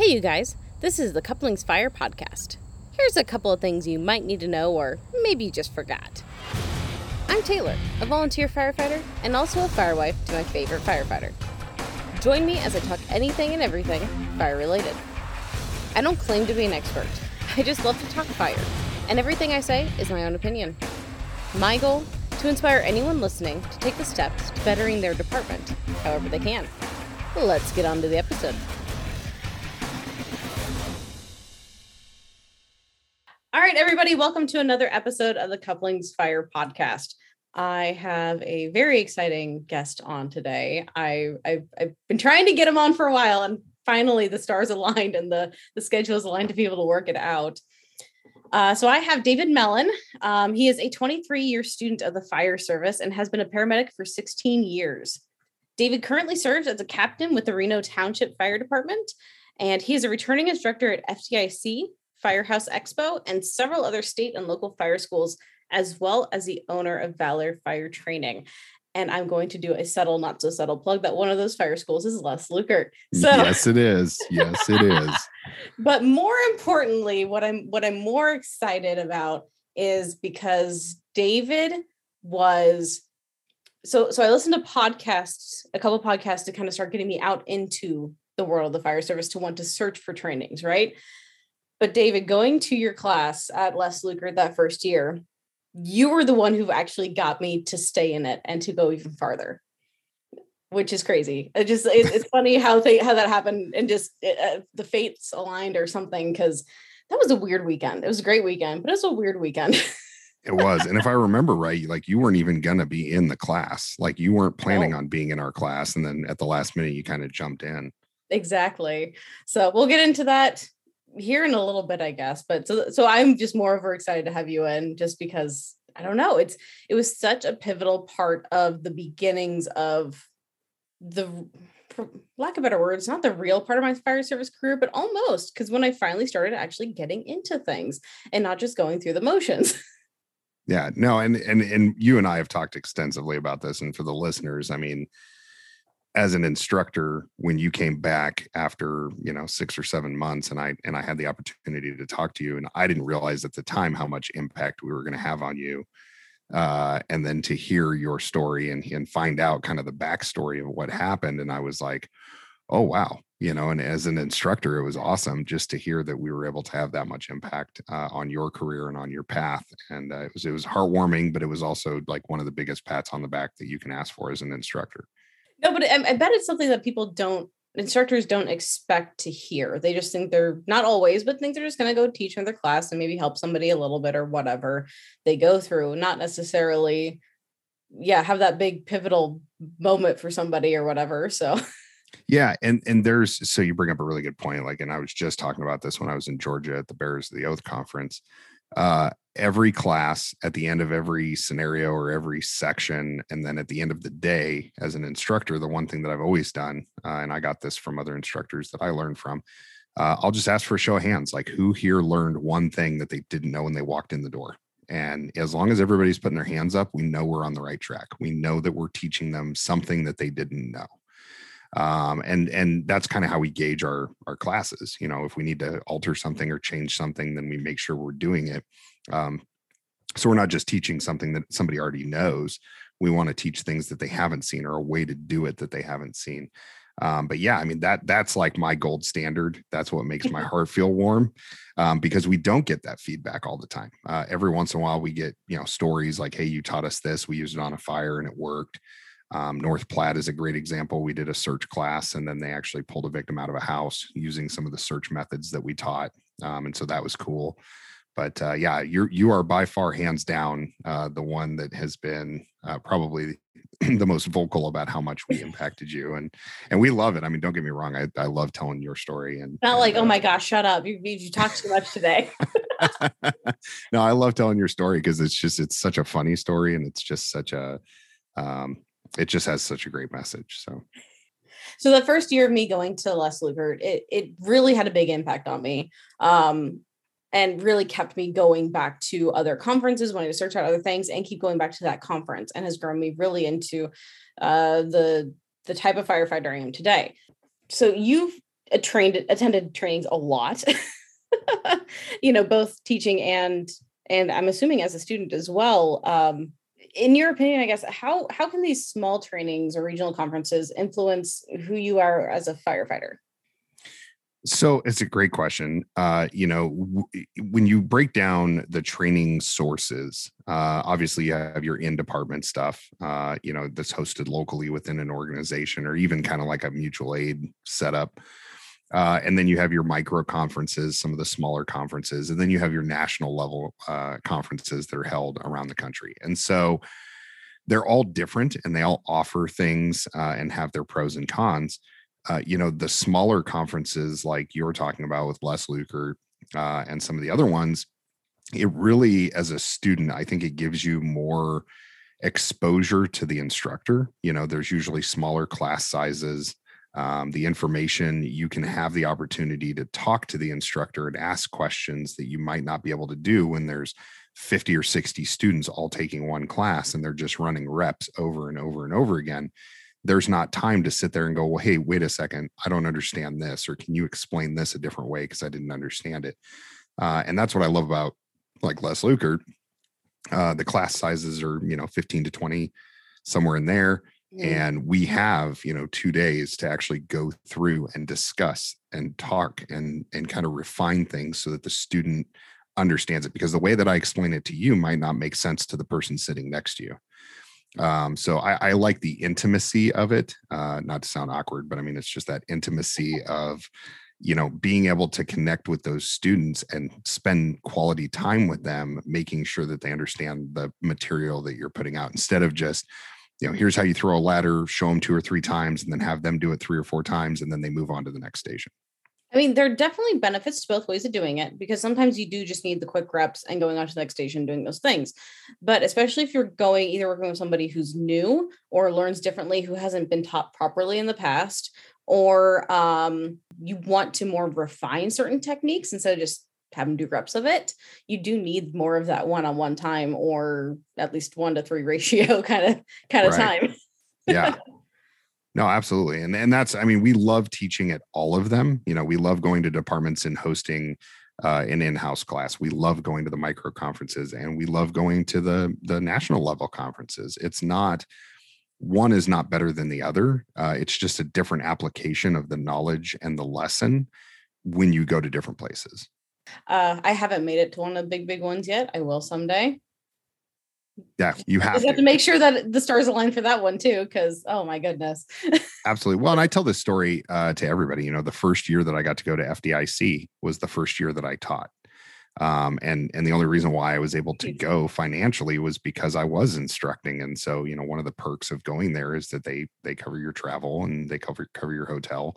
Hey, you guys, this is the Couplings Fire podcast. Here's a couple of things you might need to know, or maybe you just forgot. I'm Taylor, a volunteer firefighter and also a firewife to my favorite firefighter. Join me as I talk anything and everything fire related. I don't claim to be an expert, I just love to talk fire, and everything I say is my own opinion. My goal? To inspire anyone listening to take the steps to bettering their department, however they can. Let's get on to the episode. All right, everybody, welcome to another episode of the Couplings Fire podcast. I have a very exciting guest on today. I, I've, I've been trying to get him on for a while, and finally the stars aligned and the, the schedule is aligned to be able to work it out. Uh, so I have David Mellon. Um, he is a 23 year student of the fire service and has been a paramedic for 16 years. David currently serves as a captain with the Reno Township Fire Department, and he is a returning instructor at FDIC, Firehouse Expo, and several other state and local fire schools, as well as the owner of Valor Fire Training. And I'm going to do a subtle, not so subtle plug that one of those fire schools is Les Lukert. So yes, it is. Yes, it is. but more importantly, what I'm what I'm more excited about is because David was so so I listened to podcasts, a couple podcasts to kind of start getting me out into the world of the fire service to want to search for trainings, right? But David, going to your class at Les Lukert that first year, you were the one who actually got me to stay in it and to go even farther, which is crazy. It just it, it's funny how they how that happened and just uh, the fates aligned or something because that was a weird weekend. It was a great weekend, but it was a weird weekend. it was, and if I remember right, like you weren't even gonna be in the class, like you weren't planning oh. on being in our class, and then at the last minute you kind of jumped in. Exactly. So we'll get into that here in a little bit, I guess. But so so I'm just more over excited to have you in just because I don't know. It's it was such a pivotal part of the beginnings of the for lack of better words, not the real part of my fire service career, but almost because when I finally started actually getting into things and not just going through the motions. Yeah, no, and and and you and I have talked extensively about this, and for the listeners, I mean, as an instructor when you came back after you know six or seven months and i and i had the opportunity to talk to you and i didn't realize at the time how much impact we were going to have on you uh, and then to hear your story and and find out kind of the backstory of what happened and i was like oh wow you know and as an instructor it was awesome just to hear that we were able to have that much impact uh, on your career and on your path and uh, it was it was heartwarming but it was also like one of the biggest pats on the back that you can ask for as an instructor no, but I, I bet it's something that people don't instructors don't expect to hear. They just think they're not always, but think they're just going to go teach in their class and maybe help somebody a little bit or whatever they go through, not necessarily, yeah, have that big pivotal moment for somebody or whatever. So. Yeah, and and there's so you bring up a really good point. Like, and I was just talking about this when I was in Georgia at the Bearers of the Oath conference. Uh, every class at the end of every scenario or every section and then at the end of the day as an instructor the one thing that i've always done uh, and i got this from other instructors that i learned from uh, i'll just ask for a show of hands like who here learned one thing that they didn't know when they walked in the door? And as long as everybody's putting their hands up we know we're on the right track. We know that we're teaching them something that they didn't know. Um, and and that's kind of how we gauge our our classes. You know if we need to alter something or change something then we make sure we're doing it um, so we're not just teaching something that somebody already knows. We want to teach things that they haven't seen or a way to do it that they haven't seen. Um, but yeah, I mean that that's like my gold standard. That's what makes my heart feel warm um, because we don't get that feedback all the time. Uh, every once in a while, we get you know stories like, "Hey, you taught us this. We used it on a fire and it worked." Um, North Platte is a great example. We did a search class and then they actually pulled a victim out of a house using some of the search methods that we taught, um, and so that was cool but uh, yeah, you're you are by far hands down uh, the one that has been uh, probably the most vocal about how much we impacted you, and and we love it. I mean, don't get me wrong, I, I love telling your story, and not and, like oh my gosh, shut up, you you talk too much today. no, I love telling your story because it's just it's such a funny story, and it's just such a um, it just has such a great message. So so the first year of me going to Les Lukert, it it really had a big impact on me. Um, and really kept me going back to other conferences, wanting to search out other things, and keep going back to that conference, and has grown me really into uh, the the type of firefighter I am today. So you've trained attended trainings a lot. you know, both teaching and and I'm assuming as a student as well. Um, in your opinion, I guess how how can these small trainings or regional conferences influence who you are as a firefighter? So it's a great question. Uh, you know, w- when you break down the training sources, uh, obviously you have your in department stuff, uh, you know, that's hosted locally within an organization or even kind of like a mutual aid setup. Uh, and then you have your micro conferences, some of the smaller conferences, and then you have your national level uh, conferences that are held around the country. And so they're all different and they all offer things uh, and have their pros and cons. Uh, you know, the smaller conferences like you're talking about with Les Lukert uh, and some of the other ones, it really, as a student, I think it gives you more exposure to the instructor. You know, there's usually smaller class sizes um, the information, you can have the opportunity to talk to the instructor and ask questions that you might not be able to do when there's 50 or 60 students all taking one class and they're just running reps over and over and over again. There's not time to sit there and go, well, hey, wait a second, I don't understand this, or can you explain this a different way because I didn't understand it. Uh, and that's what I love about like Les Lukert. Uh, the class sizes are, you know, 15 to 20, somewhere in there and we have you know two days to actually go through and discuss and talk and and kind of refine things so that the student understands it because the way that i explain it to you might not make sense to the person sitting next to you um, so I, I, like the intimacy of it uh, not to sound awkward but i mean it's just that intimacy of you know being able to connect with those students and spend quality time with them making sure that they understand the material that you're putting out instead of just you know, here's how you throw a ladder, show them two or three times, and then have them do it three or four times, and then they move on to the next station. I mean, there are definitely benefits to both ways of doing it because sometimes you do just need the quick reps and going on to the next station doing those things. But especially if you're going either working with somebody who's new or learns differently, who hasn't been taught properly in the past, or um, you want to more refine certain techniques instead of just have them do reps of it, you do need more of that one-on-one time or at least one to three ratio kind of kind of right. time. yeah. No, absolutely. And and that's I mean, we love teaching at all of them. You know, we love going to departments and hosting uh, an in-house class. We love going to the micro conferences and we love going to the the national level conferences. It's not one is not better than the other. Uh, it's just a different application of the knowledge and the lesson when you go to different places. Uh, I haven't made it to one of the big, big ones yet. I will someday. Yeah, you have, to. have to make sure that the stars align for that one too, because oh my goodness. Absolutely. Well, and I tell this story uh, to everybody. You know, the first year that I got to go to FDIC was the first year that I taught. Um, and and the only reason why I was able to go financially was because I was instructing. And so, you know, one of the perks of going there is that they they cover your travel and they cover cover your hotel.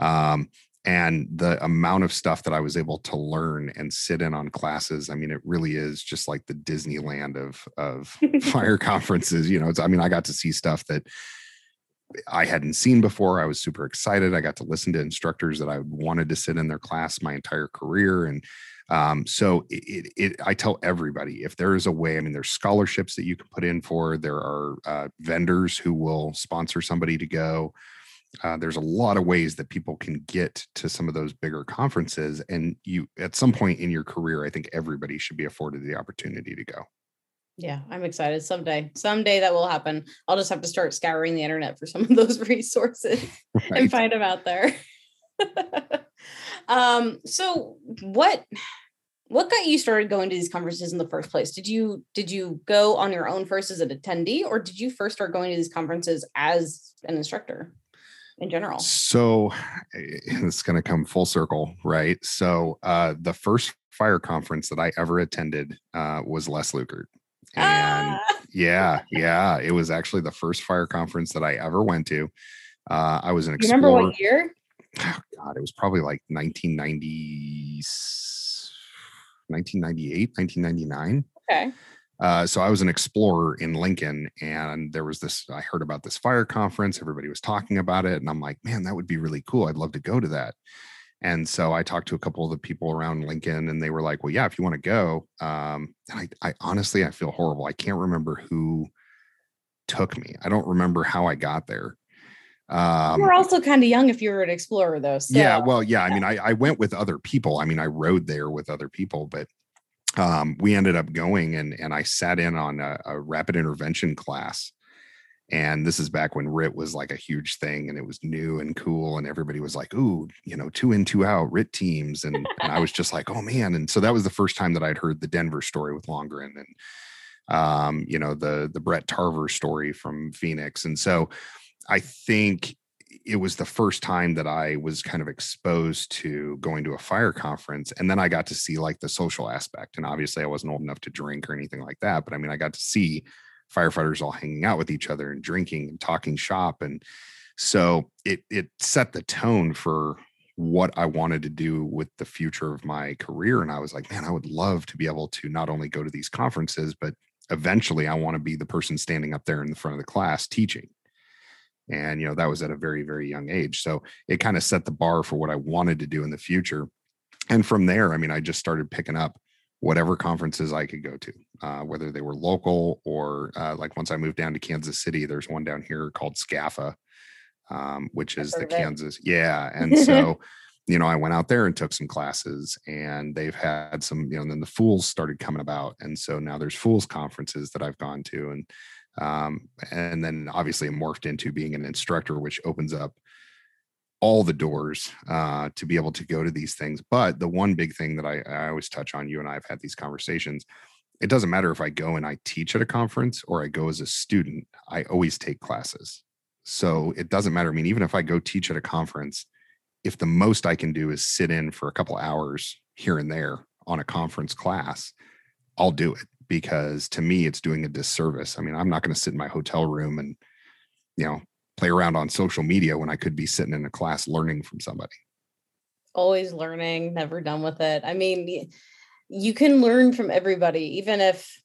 Um, and the amount of stuff that I was able to learn and sit in on classes. I mean, it really is just like the Disneyland of of fire conferences. You know, it's I mean, I got to see stuff that I hadn't seen before. I was super excited. I got to listen to instructors that I wanted to sit in their class my entire career. And um, so it, it, it, I tell everybody if there is a way, I mean, there's scholarships that you can put in for, there are uh, vendors who will sponsor somebody to go uh, there's a lot of ways that people can get to some of those bigger conferences and you at some point in your career i think everybody should be afforded the opportunity to go. Yeah i'm excited. Someday someday that will happen. I'll just have to start scouring the internet for some of those resources right. and find them out there. Um so what what got you started going to these conferences in the first place? Did you did you go on your own first as an attendee or did you first start going to these conferences as an instructor in general? So it's going to come full circle, right? So uh, the first fire conference that I ever attended uh, was Les Lukert. And ah. yeah, yeah, it was actually the first fire conference that I ever went to. Uh, I was an explorer. remember what year? Oh, God, it was probably like 1990, 1998, 1999. Okay. Uh, so I was an explorer in Lincoln, and there was this. I heard about this fire conference. Everybody was talking about it, and I'm like, man, that would be really cool. I'd love to go to that. And so I talked to a couple of the people around Lincoln, and they were like, well, yeah, if you want to go. Um, and I, I honestly, I feel horrible. I can't remember who took me. I don't remember how I got there. Um, You're also kind of young if you were an explorer, though. So. Yeah, well, yeah. I mean, I, I went with other people. I mean, I rode there with other people, but um, we ended up going and and I sat in on a, a rapid intervention class. And this is back when RIT was like a huge thing and it was new and cool. And everybody was like, ooh, you know, two in, two out RIT teams. And, and I was just like, oh man. And so that was the first time that I'd heard the Denver story with Longren and um, you know, the the Bret Tarver story from Phoenix. And so I think it was the first time that I was kind of exposed to going to a fire conference. And then I got to see like the social aspect. And obviously, I wasn't old enough to drink or anything like that. But I mean, I got to see firefighters all hanging out with each other and drinking and talking shop. And so it, it set the tone for what I wanted to do with the future of my career. And I was like, man, I would love to be able to not only go to these conferences, but eventually I want to be the person standing up there in the front of the class teaching and you know that was at a very very young age. So it kind of set the bar for what i wanted to do in the future. And from there i mean i just started picking up whatever conferences i could go to uh, whether they were local or uh, like once i moved down to kansas city there's one down here called SCAFA um, which is the kansas yeah and so you know i went out there and took some classes and they've had some you know and then the fools started coming about and so now there's fools conferences that i've gone to and um, and then obviously morphed into being an instructor, which opens up all the doors uh, to be able to go to these things. But the one big thing that I, I always touch on, you and I have had these conversations. It doesn't matter if I go and I teach at a conference or I go as a student, I always take classes. So it doesn't matter. I mean, even if I go teach at a conference, if the most I can do is sit in for a couple hours here and there on a conference class, I'll do it because to me it's doing a disservice. I mean, I'm not going to sit in my hotel room and you know play around on social media when I could be sitting in a class learning from somebody. Always learning, never done with it. I mean, you can learn from everybody, even if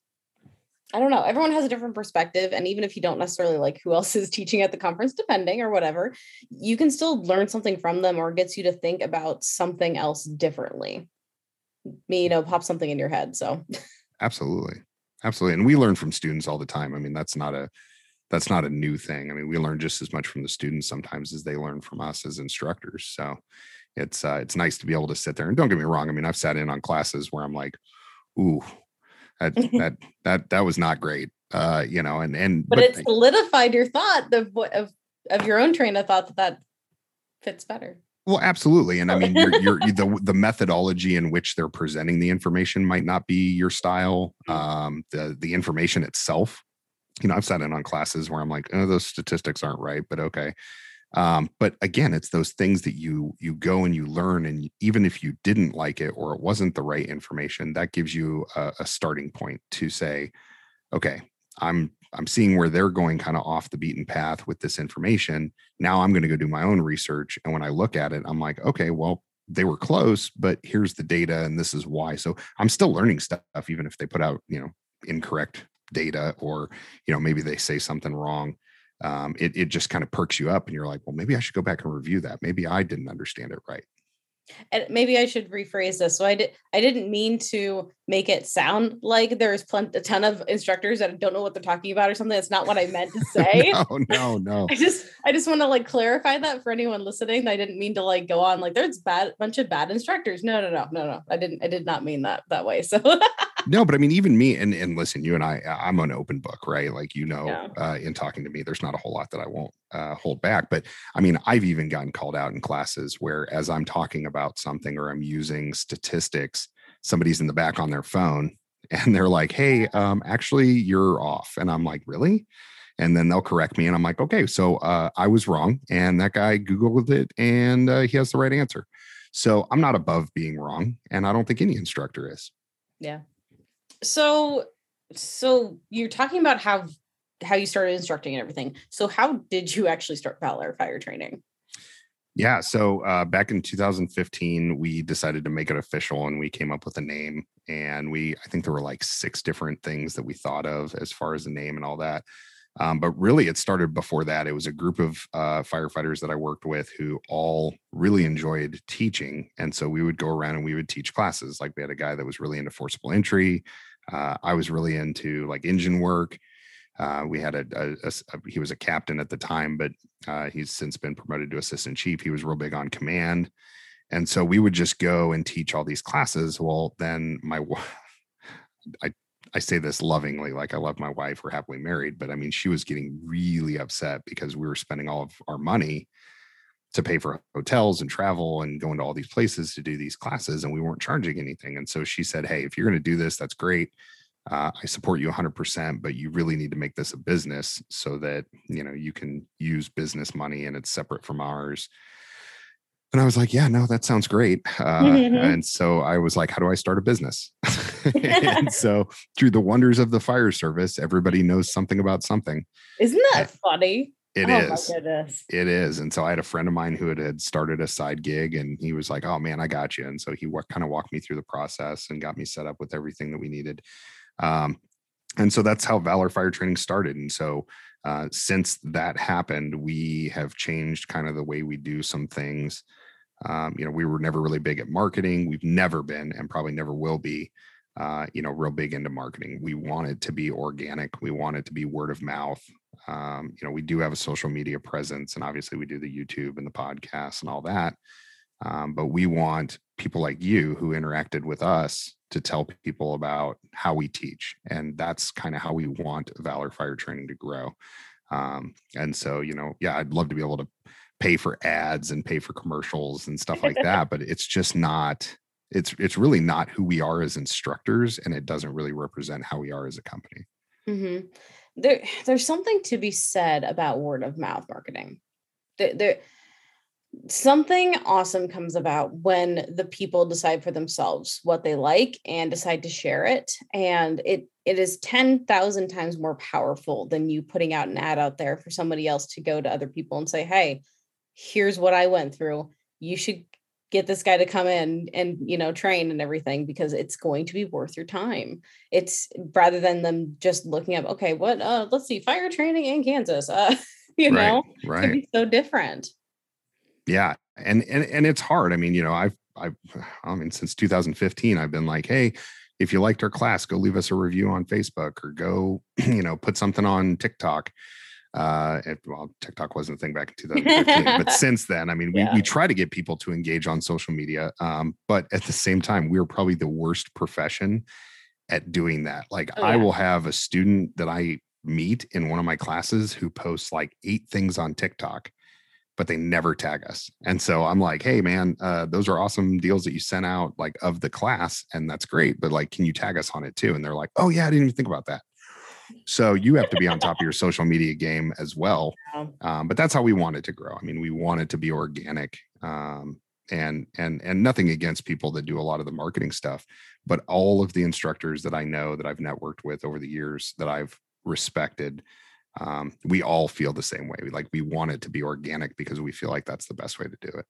I don't know, everyone has a different perspective. And even if you don't necessarily like who else is teaching at the conference, depending or whatever, you can still learn something from them or gets you to think about something else differently. Me, you know, pop something in your head. So Absolutely. Absolutely. And we learn from students all the time. I mean, that's not a that's not a new thing. I mean, we learn just as much from the students sometimes as they learn from us as instructors. So it's uh, it's nice to be able to sit there. And don't get me wrong. I mean, I've sat in on classes where I'm like, ooh, that that that that was not great. Uh, you know, and and but, but it solidified your thought of of of your own train of thought that that fits better. Well, absolutely, and I mean, you're, you're, the the methodology in which they're presenting the information might not be your style. Mm. Um, the the information itself, you know, I've sat in on classes where I'm like, oh, those statistics aren't right, but okay. Um, but again, it's those things that you you go and you learn, and even if you didn't like it or it wasn't the right information, that gives you a, a starting point to say, okay, I'm I'm seeing where they're going kind of off the beaten path with this information. Now I'm going to go do my own research. And when I look at it, I'm like, okay, well, they were close, but here's the data and this is why. So I'm still learning stuff, even if they put out, you know, incorrect data or, you know, maybe they say something wrong. Um, it, it just kind of perks you up and you're like, well, maybe I should go back and review that. Maybe I didn't understand it right and maybe I should rephrase this. So I did I didn't mean to make it sound like there's plenty a ton of instructors that don't know what they're talking about or something. That's not what I meant to say. no, no, no. I just I just want to like clarify that for anyone listening. I didn't mean to like go on like there's bad bunch of bad instructors. No, no, no, no, no. I didn't I did not mean that that way. So no, but I mean, even me and and listen, you and I, I'm an open book, right? Like you know, yeah. uh, in talking to me, there's not a whole lot that I won't uh, hold back. But I mean, I've even gotten called out in classes where, as I'm talking about something or I'm using statistics, somebody's in the back on their phone and they're like, "Hey, um, actually, you're off," and I'm like, "Really?" And then they'll correct me, and I'm like, "Okay, so uh, I was wrong, and that guy googled it, and uh, he has the right answer." So I'm not above being wrong, and I don't think any instructor is. Yeah, so so you're talking about how how you started instructing and everything. So how did you actually start Valor Fire Training? Yeah, so uh, back in 2015, we decided to make it official, and we came up with a name. And we, I think there were like six different things that we thought of as far as the name and all that. Um, but really, it started before that. It was a group of uh, firefighters that I worked with who all really enjoyed teaching. And so we would go around and we would teach classes. Like we had a guy that was really into forcible entry. Uh, I was really into like engine work. Uh, we had a, a, a, he was a captain at the time, but uh, he's since been promoted to assistant chief. He was real big on command, and so we would just go and teach all these classes. Well, then my I I say this lovingly, like I love my wife, we're happily married, but I mean, she was getting really upset because we were spending all of our money to pay for hotels and travel and going to all these places to do these classes, and we weren't charging anything. And so she said, Hey, if you're going to do this, that's great. Uh, I support you 100%, but you really need to make this a business so that you know you can use business money and it's separate from ours. And I was like, yeah, no, that sounds great. Uh, mm-hmm. And so I was like, how do I start a business? and so through the wonders of the fire service, everybody knows something about something. Isn't that funny? It oh is. It is. And so I had a friend of mine who had, had started a side gig and he was like, oh man, I got you. And so he w- kind of walked me through the process and got me set up with everything that we needed. Um, and so that's how Valor Fire Training started. And so uh, since that happened, we have changed kind of the way we do some things. Um, you know, we were never really big at marketing. We've never been, and probably never will be, uh, you know, real big into marketing. We want it to be organic. We want it to be word of mouth. Um, you know, we do have a social media presence, and obviously we do the YouTube and the podcast and all that. Um, but we want people like you who interacted with us to tell people about how we teach, and that's kind of how we want Valor Fire Training to grow. Um, and so, you know, yeah, I'd love to be able to pay for ads and pay for commercials and stuff like that but it's just not it's it's really not who we are as instructors and it doesn't really represent how we are as a company mm-hmm. There there's something to be said about word of mouth marketing there, there something awesome comes about when the people decide for themselves what they like and decide to share it and it it is 10,000 times more powerful than you putting out an ad out there for somebody else to go to other people and say hey here's what I went through. You should get this guy to come in and you know train and everything because it's going to be worth your time. It's rather than them just looking up okay what uh let's see fire training in kansas uh you right, know right. so different. Yeah and and and it's hard. I mean you know i've i've i mean since 2015 i've been like hey if you liked our class go leave us a review on facebook or go you know put something on tiktok uh it, well tiktok wasn't a thing back in 2015 but since then i mean we, yeah. we try to get people to engage on social media um but at the same time we are probably the worst profession at doing that like oh, yeah. i will have a student that i meet in one of my classes who posts like eight things on tiktok but they never tag us and so i'm like hey man uh, those are awesome deals that you sent out like of the class and that's great but like can you tag us on it too and they're like oh yeah i didn't even think about that so you have to be on top of your social media game as well. Um, but that's how we want it to grow. I mean, we want it to be organic. Um, and and and nothing against people that do a lot of the marketing stuff, but all of the instructors that I know that I've networked with over the years that I've respected, um, we all feel the same way. We Like we want it to be organic because we feel like that's the best way to do it.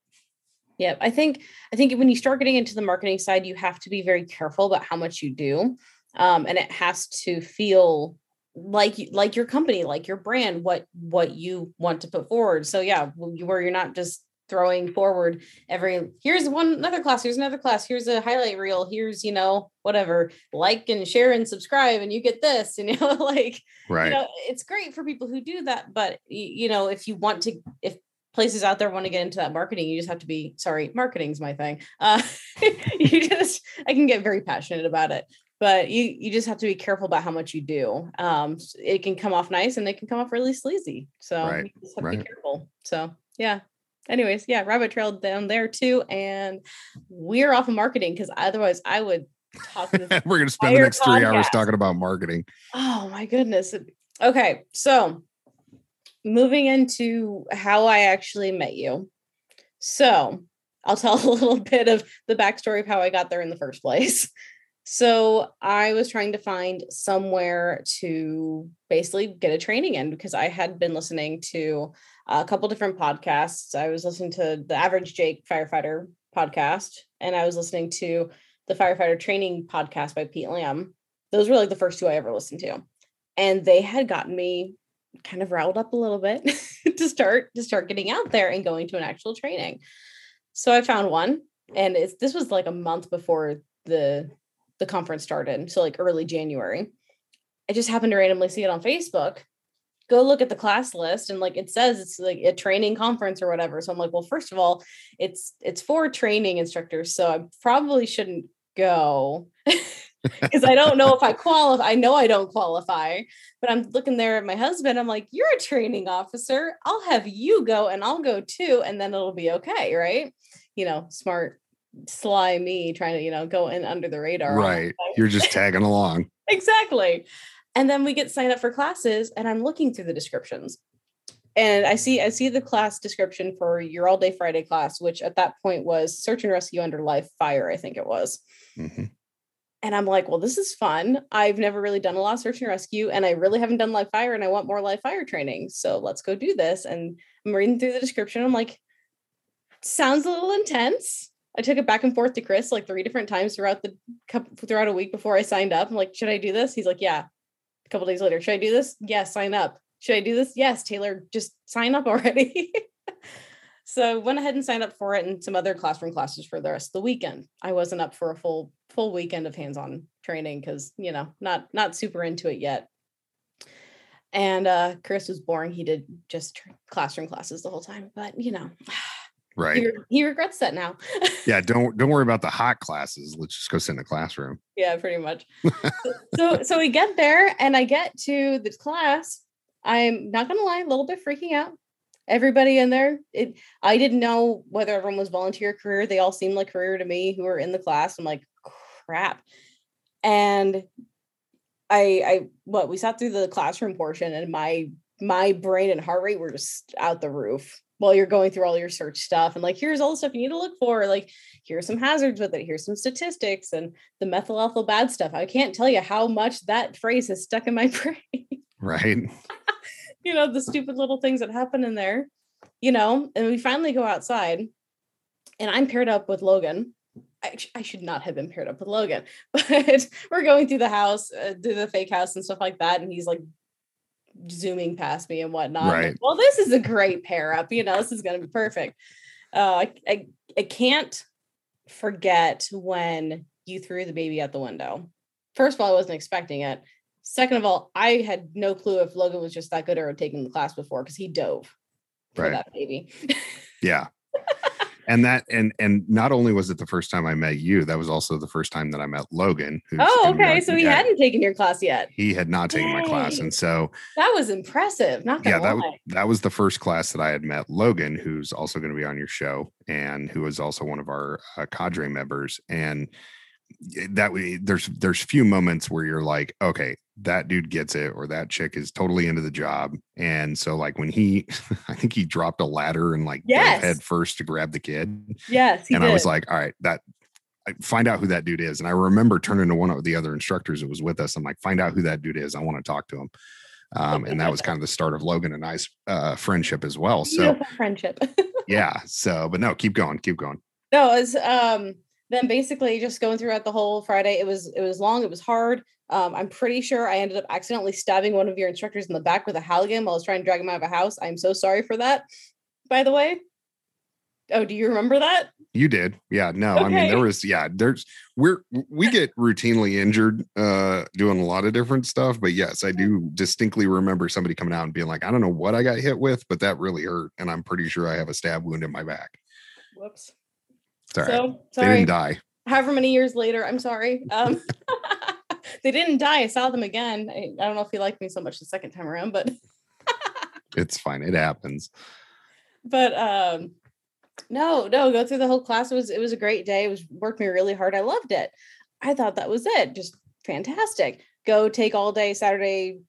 Yeah, I think I think when you start getting into the marketing side, you have to be very careful about how much you do, um, and it has to feel like like your company like your brand what what you want to put forward. So yeah where you're not just throwing forward every here's one another class here's another class here's a highlight reel here's you know whatever like and share and subscribe and you get this And you know like right. you know it's great for people who do that but you know if you want to if places out there want to get into that marketing you just have to be sorry marketing's my thing. Uh you just i can get very passionate about it but you you just have to be careful about how much you do. Um, it can come off nice and it can come off really sleazy. So right. you just have right. to be careful. So yeah. Anyways, yeah, rabbit trail down there too, and we're off of marketing because otherwise I would talk. we're gonna spend the next podcast. three hours talking about marketing. Oh my goodness. Okay, so moving into how I actually met you. So I'll tell a little bit of the backstory of how I got there in the first place. So I was trying to find somewhere to basically get a training in because I had been listening to a couple different podcasts. I was listening to the Average Jake Firefighter podcast, and I was listening to the Firefighter Training podcast by Pete Lamb. Those were like the first two I ever listened to, and they had gotten me kind of riled up a little bit to start to start getting out there and going to an actual training. So I found one, and it's this was like a month before the the conference started, so like early January. I just happened to randomly see it on Facebook. Go look at the class list and like it says it's like a training conference or whatever. So I'm like, well, first of all, it's it's for training instructors, so I probably shouldn't go because I don't know if I qualify. I know I don't qualify, but I'm looking there at my husband. I'm like, you're a training officer. I'll have you go and I'll go too, and then it'll be okay, right? You know, smart, sly me trying to, you know, go in under the radar. Right. You're just tagging along. exactly. And then we get signed up for classes, and I'm looking through the descriptions. And I see I see the class description for your all day Friday class, which at that point was search and rescue under live fire, I think it was. Mm-hmm and I'm like, well, this is fun. I've never really done a lot of search and rescue, and I really haven't done live fire, and I want more live fire training. So let's go do this. And I'm reading through the description. I'm like, sounds a little intense. I took it back and forth to Chris like three different times throughout the throughout a week before I signed up. I'm like, should I do this? He's like, yeah. A couple days later, should I do this? Yes, sign up. Should I do this? Yes, Taylor, just sign up already. so went ahead and signed up for it and some other classroom classes for the rest of the weekend. I wasn't up for a full full weekend of hands-on training because you know not not super into it yet and uh chris was boring he did just classroom classes the whole time but you know right. he, he regrets that now. Yeah don't don't worry about the hot classes. Let's just go sit in the classroom. Yeah pretty much. So so we get there and i get to the class. I'm not gonna lie a little bit freaking out. Everybody in there it i didn't know whether everyone was volunteer career. They all seemed like career to me who were in the class. I'm like crap. And I I what we sat through the classroom portion and my my brain and heart rate were just out the roof while you're going through all your search stuff and like here's all the stuff you need to look for like here's some hazards with it here's some statistics and the methyl ethyl bad stuff. I can't tell you how much that phrase has stuck in my brain. Right. You know the stupid little things that happen in there you know and we finally go outside and i'm paired up with logan. I, I, should not have been paired up with Logan, but we're going through the house, uh, through the fake house and stuff like that. And he's like zooming past me and whatnot. Right. Like, well, this is a great pair up. You know, this is going to be perfect. Uh, I, I, I can't forget when you threw the baby out the window. First of all, I wasn't expecting it. Second of all, I had no clue if Logan was just that good or had taken the class before because he dove for right. that baby. yeah and that and and not only was it the first time I met you, that was also the first time that I met Logan. oh, okay. So he hadn't taken your class yet. He had not taken Yay. my class, and so that was impressive. Not yeah, that was, that was the first class that I had met Logan, who's also going to be on your show, and who is also one of our uh, cadre members, and that way there's there's few moments where you're like okay that dude gets it or that chick is totally into the job. And so like when he i think he dropped a ladder and like yes. head first to grab the kid. Yes and did. i was like all right that I find out who that dude is. And i remember turning to one of the other instructors that was with us. I'm like find out who that dude is. I want to talk to him. Um, and that was kind of the start of logan and i's uh, friendship as well. So friendship. Yeah so but no keep going keep going. No it's um then basically just going throughout the whole Friday, it was it was long, it was hard. Um, I'm pretty sure I ended up accidentally stabbing one of your instructors in the back with a Halligan while I was trying to drag him out of a house. I'm so sorry for that. By the way. Oh, do you remember that? You did. Yeah. No, okay. I mean there was yeah, there's we're we get routinely injured uh doing a lot of different stuff, but yes, I do distinctly remember somebody coming out and being like, I don't know what I got hit with, but that really hurt and I'm pretty sure I have a stab wound in my back. Whoops. Sorry. So, sorry. They didn't die. However many years later, I'm sorry. Um, they didn't die. I saw them again. I, I don't know if he liked me so much the second time around, but it's fine. It happens. But um, no, no, go through the whole class. It was it was a great day. It was worked me really hard. I loved it. I thought that was it. Just fantastic. Go take all day Saturday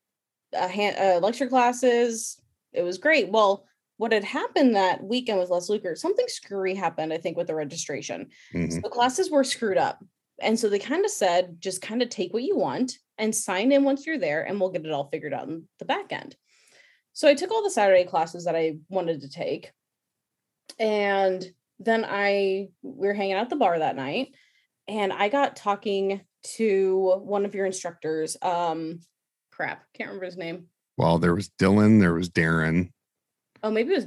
uh, hand, uh, lecture classes. It was great. Well, what had happened that weekend with Les Lukert, something screwy happened, I think, with the registration. Mm-hmm. So the classes were screwed up. And so they kind of said, just kind of take what you want and sign in once you're there, and we'll get it all figured out in the back end. So I took all the Saturday classes that I wanted to take. And then I we were hanging out at the bar that night, and I got talking to one of your instructors. Um crap, can't remember his name. Well, there was Dylan, there was Darren, Oh, maybe it was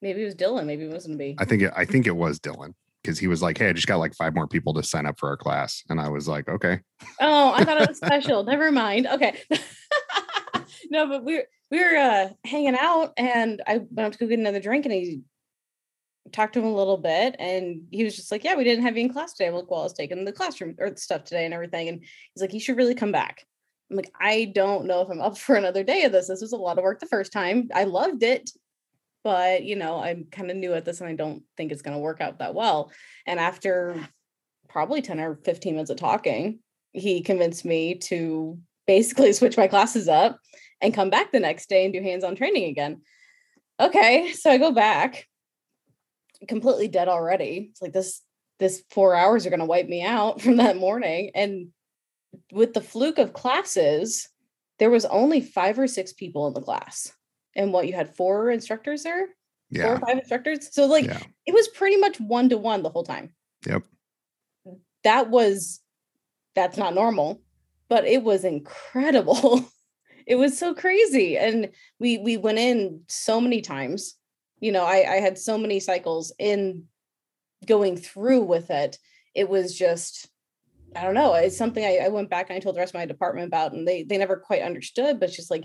maybe it was Dylan. Maybe it wasn't me. I think it, I think it was Dylan. Because he was like, Hey, I just got like five more people to sign up for our class. And I was like, Okay. Oh, I thought it was special. Never mind. Okay. no, but we were we were uh hanging out and I went up to go get another drink and he talked to him a little bit and he was just like, Yeah, we didn't have you in class today. I'm like, Well, I was taking the classroom or the stuff today and everything. And he's like, You should really come back. I'm like, I don't know if I'm up for another day of this. This was a lot of work the first time. I loved it, but you know, I'm kind of new at this and I don't think it's going to work out that well. And after probably 10 or 15 minutes of talking, he convinced me to basically switch my classes up and come back the next day and do hands-on training again. Okay, so I go back completely dead already. It's like this this 4 hours are going to wipe me out from that morning and with the fluke of classes, there was only five or six people in the class. And what you had four instructors there? Yeah. Four or five instructors. So like yeah. it was pretty much one to one the whole time. Yep. That was that's not normal, but it was incredible. it was so crazy. And we we went in so many times. You know, I, I had so many cycles in going through with it. It was just I don't know. It's something I, I, went back and I told the rest of my department about, and they they never quite understood. But it's just like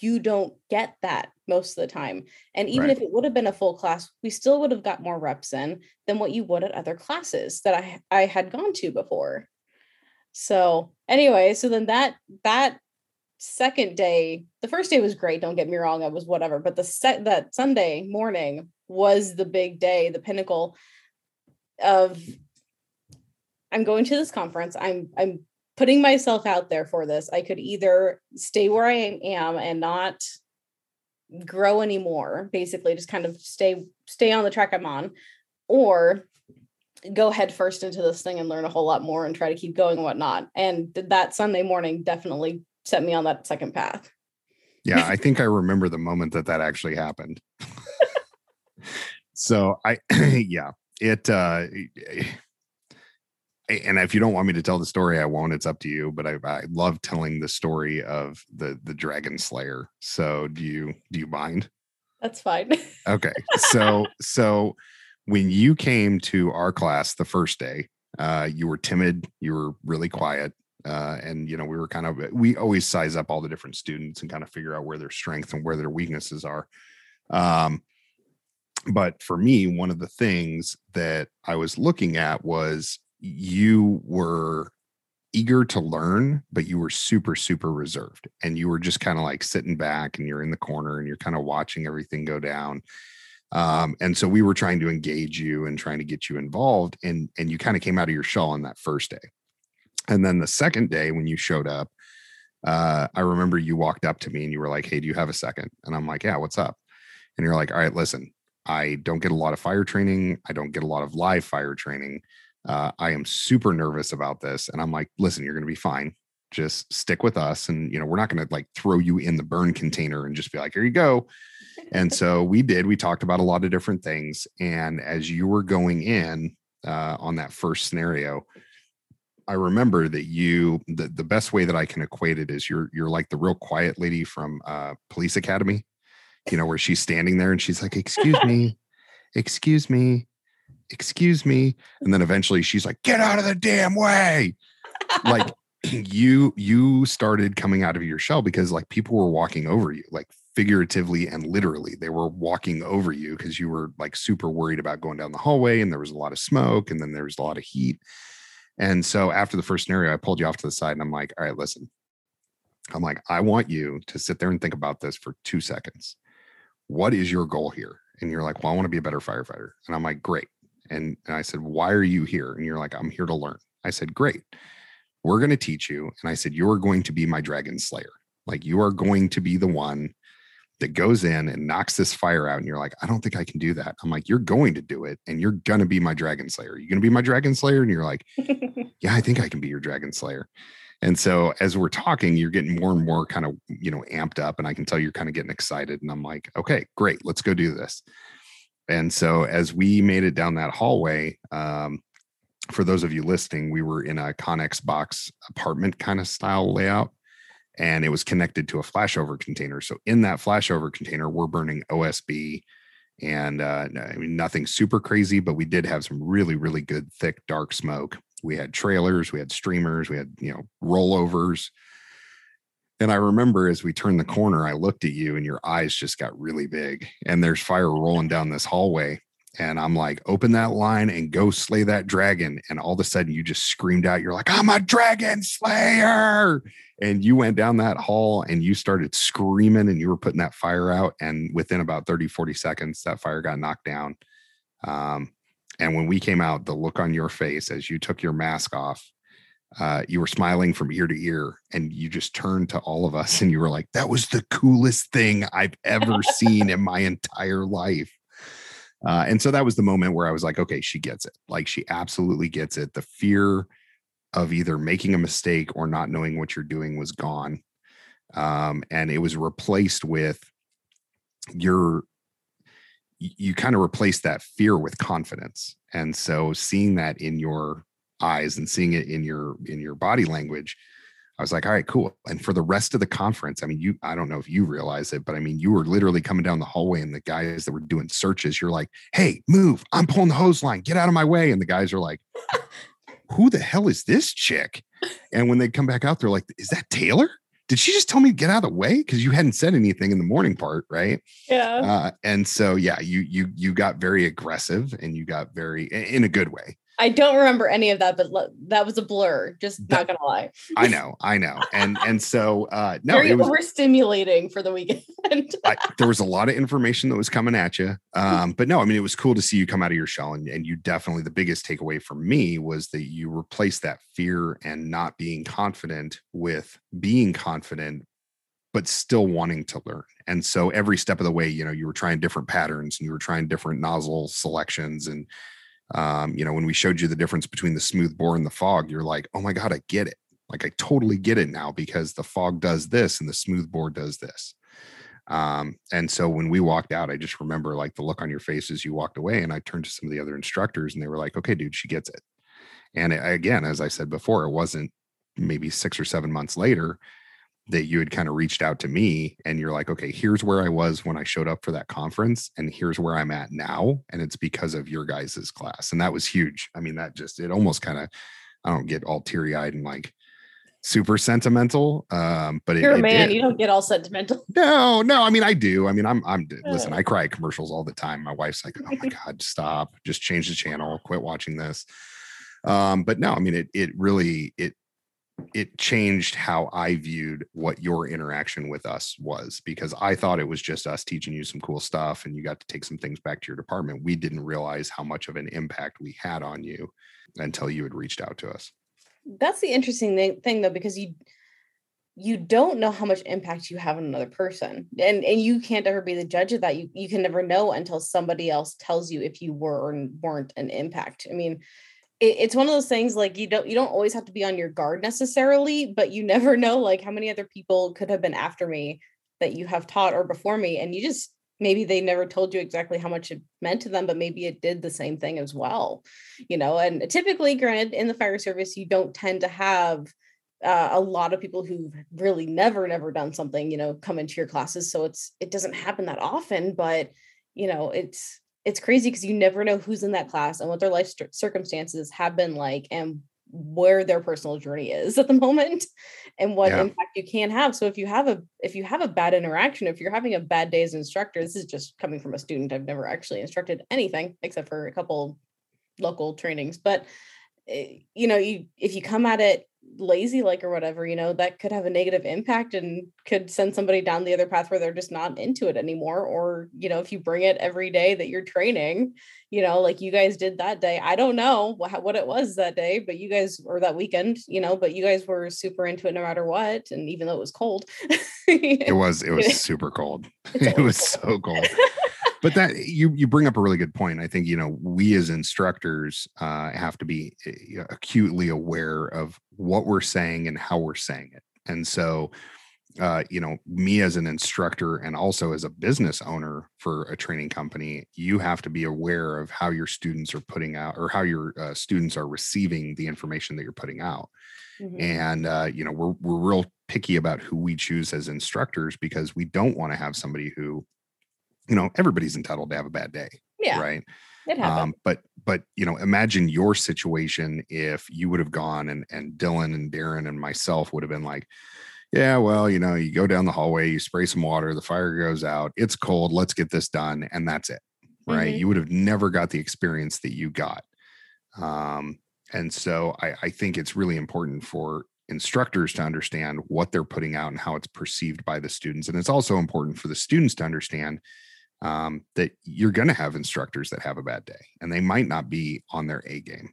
you don't get that most of the time. And even Right. if it would have been a full class, we still would have got more reps in than what you would at other classes that I I had gone to before. So anyway, so then that that second day, the first day was great. Don't get me wrong, it was whatever. But the set that Sunday morning was the big day, the pinnacle of I'm going to this conference. I'm I'm putting myself out there for this. I could either stay where I am and not grow anymore, basically just kind of stay stay on the track I'm on, or go head first into this thing and learn a whole lot more and try to keep going and whatnot. And that Sunday morning definitely set me on that second path. Yeah, I think I remember the moment that that actually happened. so I, yeah, it. uh And if you don't want me to tell the story, I won't. It's up to you. But I, I love telling the story of the the Dragon Slayer. So do you do you mind? That's fine. Okay. So so when you came to our class the first day, uh, you were timid, you were really quiet. Uh, and you know, we were kind of we always size up all the different students and kind of figure out where their strengths and where their weaknesses are. Um, but for me, one of the things that I was looking at was you were eager to learn, but you were super, super reserved. And you were just kind of like sitting back and you're in the corner and you're kind of watching everything go down. Um, and so we were trying to engage you and trying to get you involved. And and you kind of came out of your shell on that first day. And then the second day when you showed up, uh, I remember you walked up to me and you were like, Hey, do you have a second? And I'm like, Yeah, what's up? And you're like, All right, listen, I don't get a lot of fire training. I don't get a lot of live fire training. Uh, I am super nervous about this. And I'm like, listen, you're going to be fine. Just stick with us. And, you know, we're not going to like throw you in the burn container and just be like, here you go. And so we did. We talked about a lot of different things. And as you were going in uh, on that first scenario, I remember that you the, the best way that I can equate it is you're you're like the real quiet lady from uh, Police Academy, you know, where she's standing there and she's like, "Excuse me, excuse me, excuse me," and then eventually she's like, "Get out of the damn way!" Like you you started coming out of your shell because like people were walking over you, like figuratively and literally, they were walking over you because you were like super worried about going down the hallway and there was a lot of smoke and then there was a lot of heat. And so after the first scenario, I pulled you off to the side and I'm like, all right, listen. I'm like, I want you to sit there and think about this for two seconds. What is your goal here? And you're like, well, I want to be a better firefighter. And I'm like, great. And, and I said, why are you here? And you're like, I'm here to learn. I said, great. We're going to teach you. And I said, you're going to be my dragon slayer. Like you are going to be the one that goes in and knocks this fire out. And you're like, I don't think I can do that. I'm like, you're going to do it and you're going to be my dragon slayer. You're going to be my dragon slayer. And you're like, yeah, I think I can be your dragon slayer. And so as we're talking, you're getting more and more kind of, you know, amped up. And I can tell you're kind of getting excited. And I'm like, okay, great, let's go do this. And so as we made it down that hallway, um, for those of you listening, we were in a Connex box apartment kind of style layout. And it was connected to a flashover container. So in that flashover container, we're burning OSB and uh, I mean nothing super crazy, but we did have some really really good thick dark smoke. We had trailers, we had streamers, we had you know rollovers. And I remember as we turned the corner, I looked at you and your eyes just got really big. And there's fire rolling down this hallway. And I'm like, open that line and go slay that dragon. And all of a sudden, you just screamed out, You're like, I'm a dragon slayer. And you went down that hall and you started screaming and you were putting that fire out. And within about 30, 40 seconds, that fire got knocked down. Um, and when we came out, the look on your face as you took your mask off, uh, you were smiling from ear to ear and you just turned to all of us and you were like, That was the coolest thing I've ever seen in my entire life. Uh, and so that was the moment where I was like, okay, she gets it. Like she absolutely gets it. The fear of either making a mistake or not knowing what you're doing was gone. Um, and it was replaced with your, you kind of replaced that fear with confidence. And so seeing that in your eyes and seeing it in your, in your body language, I was like, all right, cool. And for the rest of the conference, I mean, you, I don't know if you realize it, but I mean, you were literally coming down the hallway and the guys that were doing searches, you're like, hey, move. I'm pulling the hose line. Get out of my way. And the guys are like, who the hell is this chick? And when they come back out, they're like, is that Taylor? Did she just tell me to get out of the way? Because you hadn't said anything in the morning part, right? Yeah. Uh, and so, yeah, you you you got very aggressive and you got very in a good way. I don't remember any of that, but that was a blur. Just not gonna lie. I know, I know, and and so uh, no, very it was overstimulating for the weekend. I, there was a lot of information that was coming at you, um, but no, I mean it was cool to see you come out of your shell, and and you definitely the biggest takeaway for me was that you replaced that fear and not being confident with being confident, but still wanting to learn. And so every step of the way, you know, you were trying different patterns and you were trying different nozzle selections and um, you know, when we showed you the difference between the smooth bore and the fog, you're like, oh my God, I get it. Like I totally get it now because the fog does this and the smooth bore does this. Um, and so when we walked out, I just remember like the look on your face as you walked away. And I turned to some of the other instructors and they were like, okay, dude, she gets it. And it, again, as I said before, it wasn't maybe six or seven months later that you had kind of reached out to me and you're like, okay, here's where I was when I showed up for that conference, and here's where I'm at now. And it's because of your guys's class. And that was huge. I mean, that just, it almost kind of, I don't get all teary eyed and like super sentimental. Um, but you're it, a man, you don't get all sentimental. No, no, I mean, I do. I mean, I'm, I'm, listen, I cry at commercials all the time. My wife's like, oh my God, stop, just change the channel, quit watching this. Um, but no, I mean, it, it really, it, it changed how I viewed what your interaction with us was because I thought it was just us teaching you some cool stuff and you got to take some things back to your department. We didn't realize how much of an impact we had on you until you had reached out to us. That's the interesting thing though because you you don't know how much impact you have on another person and and you can't ever be the judge of that you you can never know until somebody else tells you if you were or weren't an impact i mean it, it's one of those things like you don't you don't always have to be on your guard necessarily but you never know like how many other people could have been after me that you have taught or before me and you just maybe they never told you exactly how much it meant to them but maybe it did the same thing as well you know and typically granted in the fire service you don't tend to have uh, a lot of people who've really never never done something you know come into your classes so it's it doesn't happen that often but you know it's it's crazy because you never know who's in that class and what their life st- circumstances have been like and where their personal journey is at the moment and what yeah. impact you can have so if you have a if you have a bad interaction if you're having a bad day as an instructor this is just coming from a student i've never actually instructed anything except for a couple local trainings but eh, you know you if you come at it lazy like or whatever you know that could have a negative impact and could send somebody down the other path where they're just not into it anymore or you know if you bring it every day that you're training you know like you guys did that day. I don't know what, what it was that day but you guys or that weekend you know but you guys were super into it no matter what and even though it was cold. It was it was super cold. It was so cold but that you you bring up a really good point. I think you know we as instructors uh, have to be eh, acutely aware of what we're saying and how we're saying it. And so uh, you know me as an instructor and also as a business owner for a training company you have to be aware of how your students are putting out or how your uh, students are receiving the information that you're putting out. Mm-hmm. and uh, you know we're, we're real picky about who we choose as instructors because we don't want to have somebody who you know, everybody's entitled to have a bad day. Yeah. Right. It. Um, but but you know, imagine your situation if you would have gone and and Dylan and Darren and myself would have been like, yeah, well, you know, you go down the hallway, you spray some water, the fire goes out, it's cold, let's get this done, and that's it. Right. Mhm. You would have never got the experience that you got. Um, and so I, I think it's really important for instructors to understand what they're putting out and how it's perceived by the students. And it's also important for the students to understand um, that you're going to have instructors that have a bad day and they might not be on their A game.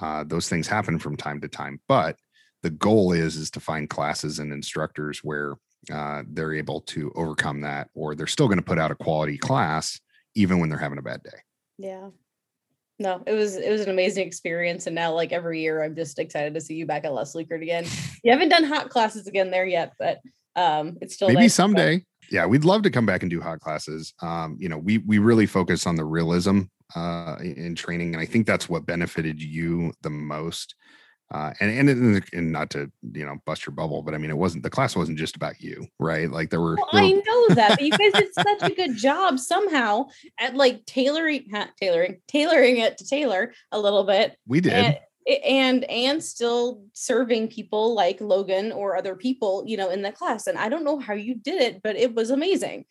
Uh, those things happen from time to time, but the goal is is to find classes and instructors where uh, they're able to overcome that, or they're still going to put out a quality class even when they're having a bad day. Yeah. No, it was it was an amazing experience. And now like every year I'm just excited to see you back at Les Lukert again. You haven't done hot classes again there yet, but um it's still maybe nice someday yeah we'd love to come back and do hot classes. Um you know we we really focus on the realism uh in in training and i think that's what benefited you the most. Uh and and, and not to you know bust your bubble but i mean it wasn't the class wasn't just about you right? Like there were, Well, there I know that, but you guys did such a good job somehow at like tailoring, tailoring, tailoring it to Taylor a little bit, we did. and and and still serving people like Logan or other people, you know, in the class. And I don't know how you did it, but it was amazing.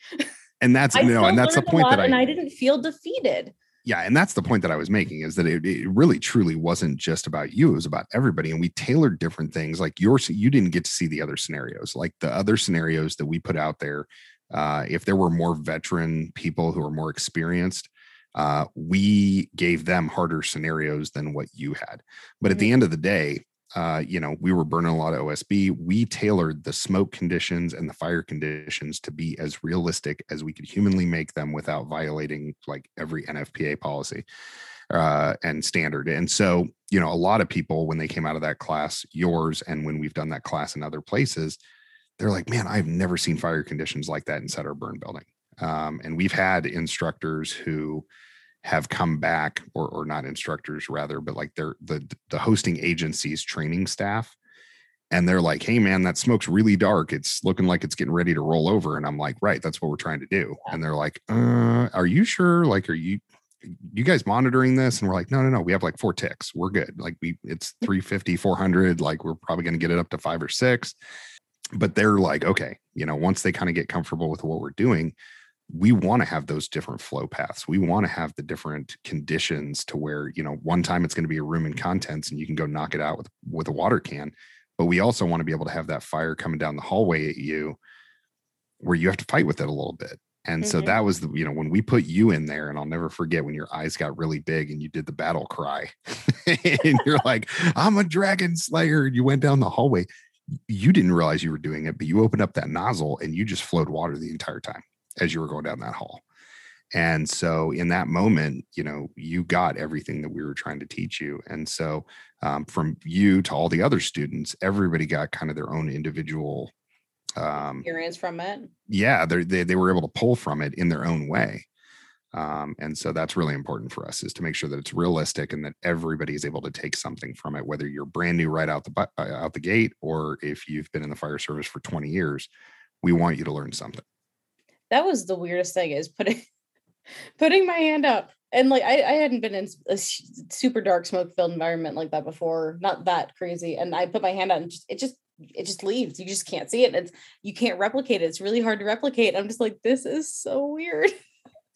and that's I know and that's the point that i and I didn't feel defeated. yeah and that's the point that i was making is that it, it really truly wasn't just about you it was about everybody and we tailored different things like yours you didn't get to see the other scenarios like the other scenarios that we put out there uh, if there were more veteran people who are more experienced uh, we gave them harder scenarios than what you had but at the end of the day uh, you know, we were burning a lot of OSB. We tailored the smoke conditions and the fire conditions to be as realistic as we could humanly make them without violating like every NFPA policy uh, and standard. And so, you know, a lot of people, when they came out of that class, yours, and when we've done that class in other places, they're like, man, I've never seen fire conditions like that inside our burn building. Um, and we've had instructors who have come back or, or not instructors rather but like they're the the hosting agencies training staff. And they're like hey man that smoke's really dark. It's looking like it's getting ready to roll over. And i'm like right that's what we're trying to do. And they're like uh are you sure? Like are you you guys monitoring this? And we're like no no no. We have like four ticks. We're good. Like we it's 350 400 like we're probably going to get it up to five or six. But they're like okay you know once they kind of get comfortable with what we're doing we want to have those different flow paths. We want to have the different conditions to where, you know, one time it's going to be a room and contents and you can go knock it out with with a water can, but we also want to be able to have that fire coming down the hallway at you where you have to fight with it a little bit. And so Mhm. that was the, you know, when we put you in there and I'll never forget when your eyes got really big and you did the battle cry and you're like, I'm a dragon slayer. And you went down the hallway. You didn't realize you were doing it, but you opened up that nozzle and you just flowed water the entire time as you were going down that hall. And so in that moment, you know, you got everything that we were trying to teach you. And so um, from you to all the other students, everybody got kind of their own individual, um, Experience from it. yeah, they, they were able to pull from it in their own way. Um, and so that's really important for us is to make sure that it's realistic and that everybody is able to take something from it, whether you're brand new right out the uh, out the gate or if you've been in the fire service for 20 years. We want you to learn something. That was the weirdest thing is putting putting my hand up. And like I, I hadn't been in a super dark smoke filled environment like that before not that crazy. And i put my hand out and just, it just it just leaves. You just can't see it. It's you can't replicate it. It's really hard to replicate. I'm just like this is so weird.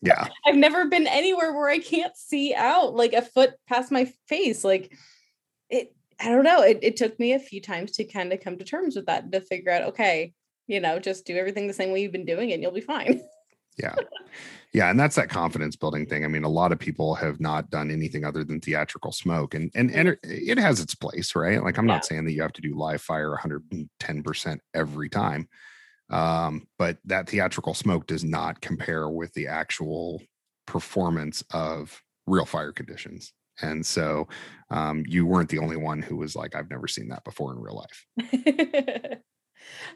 Yeah. i've never been anywhere where i can't see out like a foot past my face. Like it i don't know. It, it took me a few times to kind of come to terms with that to figure out okay you know just do everything the same way you've been doing it and you'll be fine Yeah. Yeah. And that's that confidence building thing. I mean, a lot of people have not done anything other than theatrical smoke and, and, and it, it has its place, right? Like, I'm Yeah. not saying that you have to do live fire 110% every time. Um, but that theatrical smoke does not compare with the actual performance of real fire conditions. And so um, you weren't the only one who was like, I've never seen that before in real life.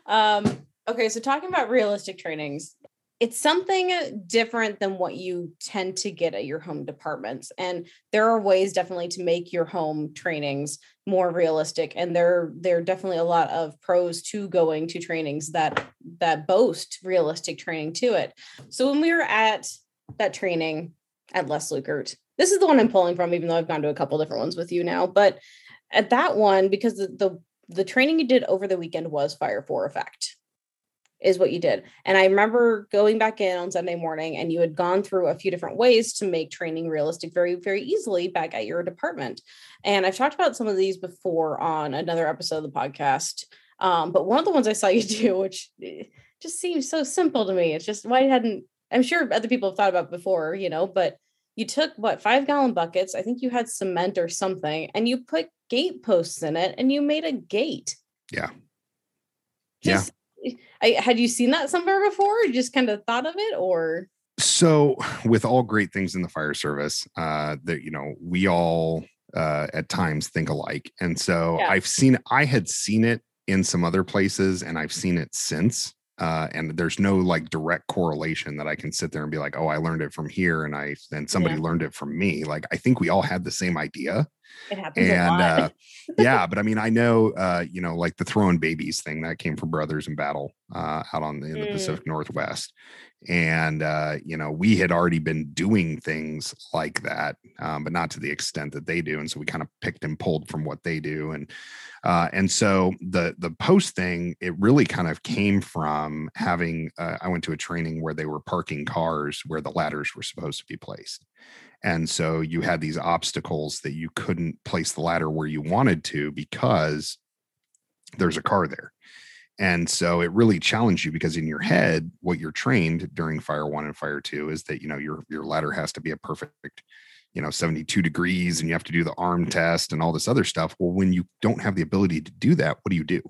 um, okay, so talking about realistic trainings, it's something different than what you tend to get at your home departments. And there are ways definitely to make your home trainings more realistic. And there, there are definitely a lot of pros to going to trainings that that boast realistic training to it. So when we were at that training at Les Lukert, this is the one I'm pulling from, even though I've gone to a couple different ones with you now. But at that one, because the the, the training you did over the weekend was Fire for Effect is what you did. And I remember going back in on Sunday morning and you had gone through a few different ways to make training realistic very, very easily back at your department. And I've talked about some of these before on another episode of the podcast. Um, but one of the ones I saw you do, which eh, just seems so simple to me, it's just why hadn't, I'm sure other people have thought about before, you know, but you took what five gallon buckets, I think you had cement or something, and you put gate posts in it and you made a gate. Yeah. Just, yeah. I, had you seen that somewhere before? Just kind of thought of it or? So with all great things in the fire service, uh, that, you know, we all, uh, at times think alike. And so yeah. I've seen, I had seen it in some other places and I've seen it since. Uh, and there's no like direct correlation that I can sit there and be like, oh, I learned it from here, and I then somebody yeah. learned it from me. Like I think we all had the same idea. It happens and uh, yeah, but I mean, I know, uh, you know, like the throwing babies thing that came from Brothers in Battle uh, out on the, in the mm. Pacific Northwest, and uh, you know, we had already been doing things like that, um, but not to the extent that they do, and so we kind of picked and pulled from what they do, and uh, and so the the post thing, it really kind of came from having. Uh, I went to a training where they were parking cars where the ladders were supposed to be placed, and so you had these obstacles that you couldn't place the ladder where you wanted to because there's a car there. And so it really challenged you because in your head, what you're trained during fire one and fire two is that you know your your ladder has to be a perfect you know 72 degrees and you have to do the arm test and all this other stuff. Well when you don't have the ability to do that what do you do?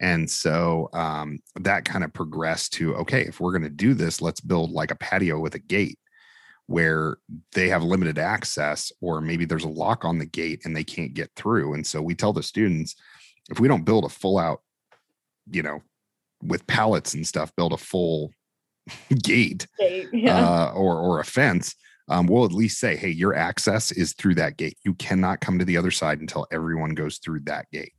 And so um, that kind of progressed to okay if we're going to do this let's build like a patio with a gate where they have limited access or maybe there's a lock on the gate and they can't get through. And so we tell the students if we don't build a full out you know with pallets and stuff build a full gate, gate yeah. uh, or or a fence um, we'll at least say, hey, your access is through that gate. You cannot come to the other side until everyone goes through that gate.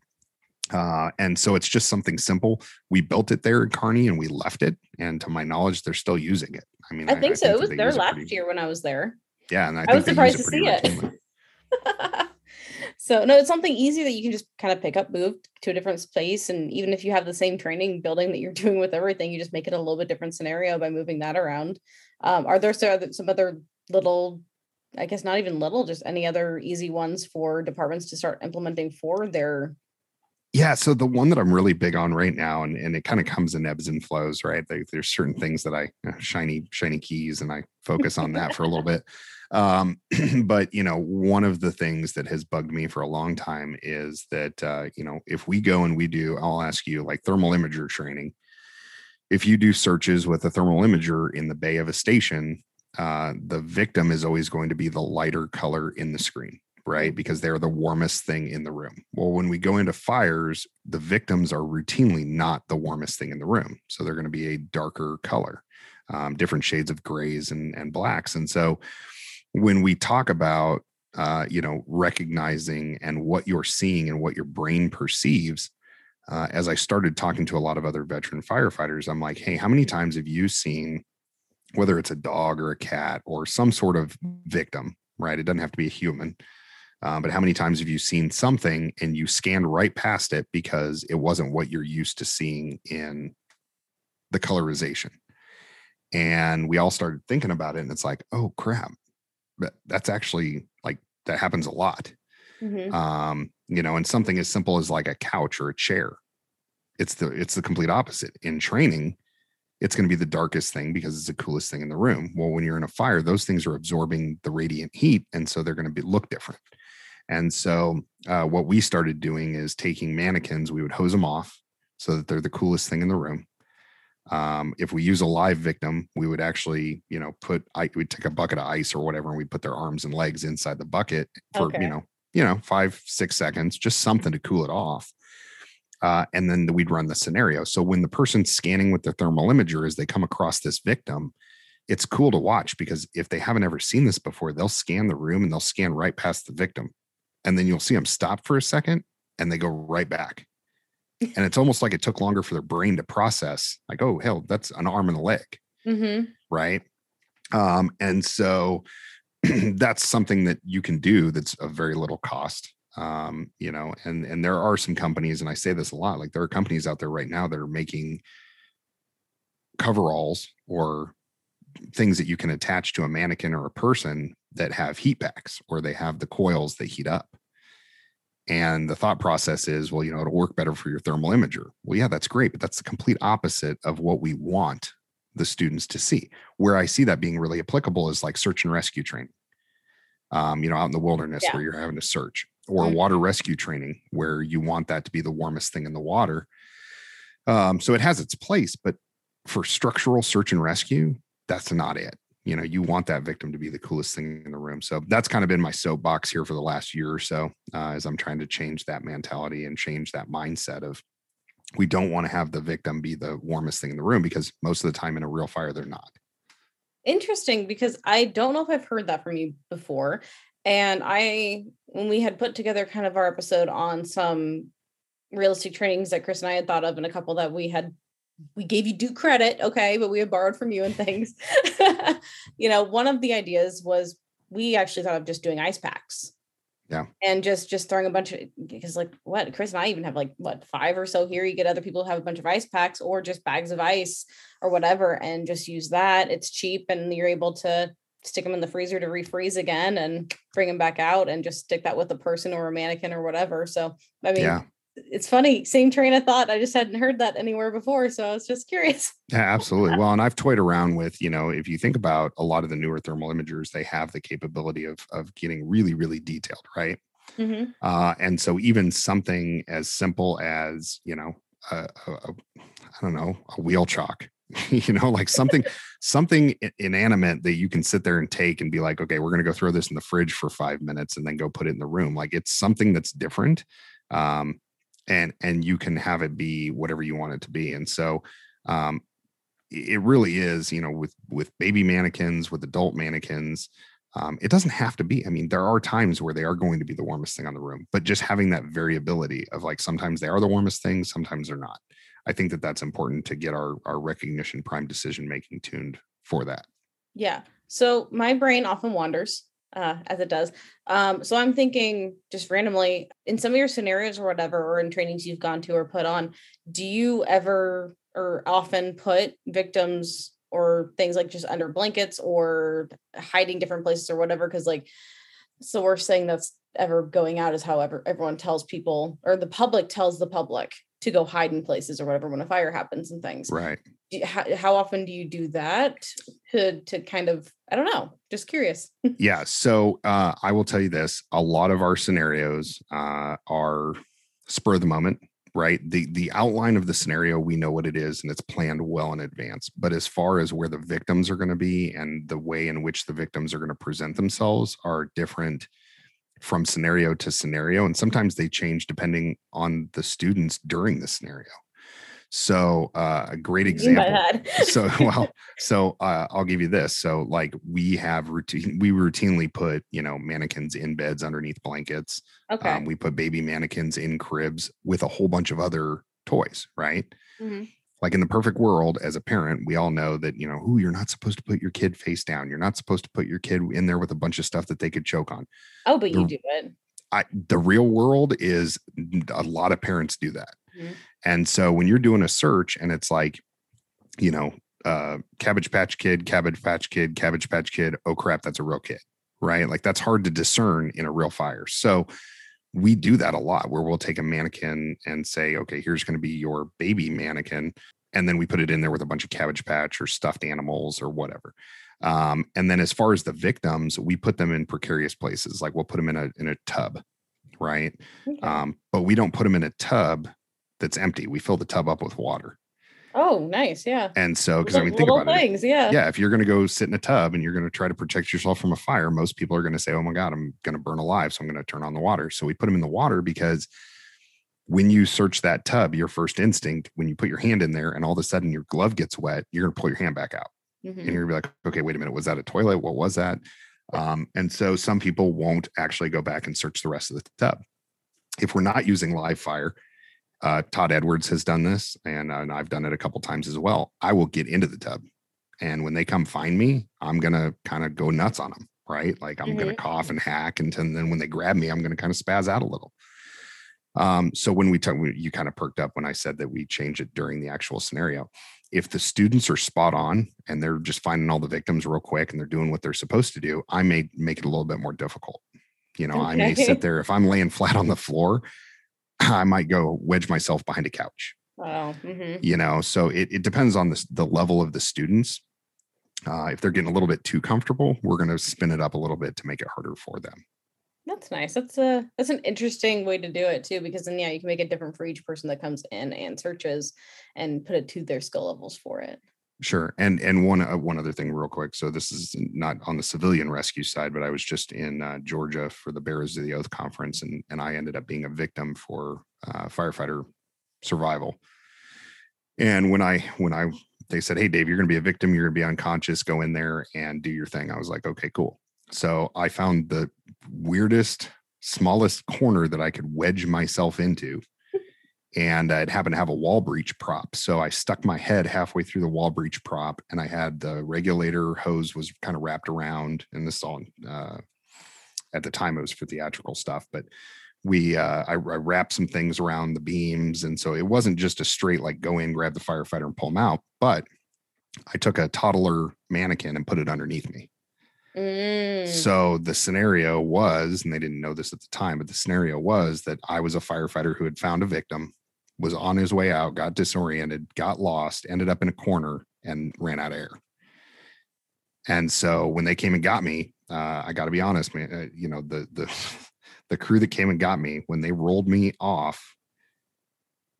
Uh, and so it's just something simple. We built it there in Kearney and we left it. And to my knowledge, they're still using it. I mean, I, I think I so. Think it was there last pretty, year when I was there. Yeah. And I, I was surprised to see it. so no, it's something easy that you can just kind of pick up, move to a different place. And even if you have the same training building that you're doing with everything, you just make it a little bit different scenario by moving that around. Um, are there some other little I guess not even little, just any other easy ones for departments to start implementing for their yeah so the one that i'm really big on right now and, and it kind of comes in ebbs and flows right like, there's certain things that i uh, shiny shiny keys and i focus on that for a little bit um, but you know one of the things that has bugged me for a long time is that uh, you know if we go and we do i'll ask you like thermal imager training if you do searches with a thermal imager in the bay of a station uh, the victim is always going to be the lighter color in the screen, right? Because they're the warmest thing in the room. Well, when we go into fires, the victims are routinely not the warmest thing in the room. So they're going to be a darker color, um, different shades of grays and, and blacks. And so when we talk about, uh, you know, recognizing and what you're seeing and what your brain perceives, uh, as I started talking to a lot of other veteran firefighters, I'm like, hey, how many times have you seen whether it's a dog or a cat or some sort of victim, right? It doesn't have to be a human. Um, but how many times have you seen something and you scanned right past it because it wasn't what you're used to seeing in the colorization? And we all started thinking about it, and it's like, oh crap, that's actually like that happens a lot. Mm-hmm. Um, you know, and something as simple as like a couch or a chair. It's the it's the complete opposite. In training, it's going to be the darkest thing because it's the coolest thing in the room. Well, when you're in a fire, those things are absorbing the radiant heat, and so they're going to be look different. And so, uh, what we started doing is taking mannequins, we would hose them off so that they're the coolest thing in the room. Um, if we use a live victim, we would actually, you know, put I would take a bucket of ice or whatever, and we put their arms and legs inside the bucket for okay. you know, you know, five six seconds, just something to cool it off uh, and then we'd run the scenario. So when the person's scanning with the thermal imager as they come across this victim, it's cool to watch because if they haven't ever seen this before, they'll scan the room and they'll scan right past the victim. And then you'll see them stop for a second and they go right back. And it's almost like it took longer for their brain to process like oh hell that's an arm and a leg. Mm-hmm. right? Um and so that's something that you can do that's of very little cost um you know and and there are some companies and i say this a lot like there are companies out there right now that are making coveralls or things that you can attach to a mannequin or a person that have heat packs or they have the coils that heat up and the thought process is well you know it'll work better for your thermal imager. Well yeah that's great but that's the complete opposite of what we want the students to see. Where i see that being really applicable is like search and rescue training. Um, you know out in the wilderness Yeah. where you're having to search or Mhm. water rescue training where you want that to be the warmest thing in the water. Um, so it has its place but for structural search and rescue that's not it you know you want that victim to be the coolest thing in the room so that's kind of been my soapbox here for the last year or so uh, as i'm trying to change that mentality and change that mindset of we don't want to have the victim be the warmest thing in the room because most of the time in a real fire they're not Interesting because I don't know if I've heard that from you before. And I, when we had put together kind of our episode on some realistic trainings that Chris and I had thought of, and a couple that we had, we gave you due credit, okay, but we had borrowed from you and things. you know, one of the ideas was we actually thought of just doing ice packs. Yeah. And just just throwing a bunch of because like what Chris and I even have like what five or so here. You get other people who have a bunch of ice packs or just bags of ice or whatever and just use that. It's cheap and you're able to stick them in the freezer to refreeze again and bring them back out and just stick that with a person or a mannequin or whatever. So, I mean, yeah it's funny, same train of thought. I just hadn't heard that anywhere before. So I was just curious. yeah absolutely well and i've toyed around with you know if you think about a lot of the newer thermal imagers they have the capability of of getting really really detailed right Mhm. uh, and so even something as simple as you know a, a, a i don't know a wheel chock you know like something something inanimate that you can sit there and take and be like okay we're going to go throw this in the fridge for five minutes and then go put it in the room like it's something that's different um, and and you can have it be whatever you want it to be. And so um, it really is you know with with baby mannequins with adult mannequins um, it doesn't have to be. I mean there are times where they are going to be the warmest thing on the room but just having that variability of like sometimes they are the warmest things sometimes they're not. I think that that's important to get our our recognition prime decision making tuned for that. Yeah. So my brain often wanders, uh, as it does. Um, so I'm thinking just randomly in some of your scenarios or whatever, or in trainings you've gone to or put on, do you ever or often put victims or things like just under blankets or hiding different places or whatever? Because like it's the worst thing that's ever going out is however everyone tells people or the public tells the public to go hide in places or whatever when a fire happens and things. Right. How, how often do you do that to to kind of i don't know just curious. Yeah so uh, i will tell you this a lot of our scenarios uh, are spur of the moment right? The the outline of the scenario we know what it is and it's planned well in advance. But as far as where the victims are going to be and the way in which the victims are going to present themselves are different from scenario to scenario and sometimes they change depending on the students during the scenario. So uh, a great What do you mean by example so well so uh, i'll give you this. So like we have routine we routinely put you know mannequins in beds underneath blankets. Okay. Um, we put baby mannequins in cribs with a whole bunch of other toys right? Mhm. Like in the perfect world as a parent we all know that you know who you're not supposed to put your kid face down you're not supposed to put your kid in there with a bunch of stuff that they could choke on oh but you do it I, the real world is a lot of parents do that. Mhm. And so when you're doing a search and it's like, you know, uh, Cabbage Patch Kid, Cabbage Patch Kid, Cabbage Patch Kid, oh crap, that's a real kid, right? Like that's hard to discern in a real fire. So we do that a lot where we'll take a mannequin and say, okay, here's going to be your baby mannequin. And then we put it in there with a bunch of Cabbage Patch or stuffed animals or whatever. Um, and then as far as the victims, we put them in precarious places. Like we'll put them in a in a tub, right? Okay. Um, but we don't put them in a tub that's empty. We fill the tub up with water. Oh nice yeah And so, because I mean, think about it. things yeah Yeah, if you're going to go sit in a tub and you're going to try to protect yourself from a fire, most people are going to say, "Oh my god, I'm going to burn alive," so I'm going to turn on the water. So we put them in the water because when you search that tub, your first instinct when you put your hand in there and all of a sudden your glove gets wet, you're going to pull your hand back out Mhm. and you're gonna be like, okay, wait a minute, was that a toilet? What was that? Um, and so some people won't actually go back and search the rest of the tub. If we're not using live fire uh, Todd Edwards has done this, and, uh, and I've done it a couple times as well. I will get into the tub, and when they come find me, I'm gonna kind of go nuts on them, right? Like I'm gonna Mhm. cough and hack, and then then when they grab me, I'm gonna kind of spaz out a little. Um, so when we talk, you kind of perked up when I said that we change it during the actual scenario. If the students are spot on and they're just finding all the victims real quick and they're doing what they're supposed to do, I may make it a little bit more difficult. You know, I may sit there if I'm laying flat on the floor, I might go wedge myself behind a couch. Wow. hmm You know, so it, it depends on the, the level of the students. Uh, if they're getting a little bit too comfortable, we're going to spin it up a little bit to make it harder for them. That's nice. That's a that's an interesting way to do it too, because then yeah, you can make it different for each person that comes in and searches, and put it to their skill levels for it. Sure. And and one uh, one other thing, real quick. So this is not on the civilian rescue side, but I was just in uh, Georgia for the Bearers of the Oath conference, and and I ended up being a victim for uh, firefighter survival. And when I when I they said, "Hey, Dave, you're going to be a victim. You're going to be unconscious. Go in there and do your thing." I was like, "Okay, cool." So I found the weirdest, smallest corner that I could wedge myself into and it happened to have a wall breach prop. So I stuck my head halfway through the wall breach prop, and I had the regulator hose was kind of wrapped around. And this all uh, at the time it was for theatrical stuff, but we uh, I, I wrapped some things around the beams, and so it wasn't just a straight like go in, grab the firefighter, and pull him out, but I took a toddler mannequin and put it underneath me. Mm. So the scenario was, and they didn't know this at the time, but the scenario was that I was a firefighter who had found a victim, was on his way out, got disoriented, got lost, ended up in a corner, and ran out of air. And so when they came and got me, uh, I got to be honest, man. Uh, you know the the the crew that came and got me when they rolled me off.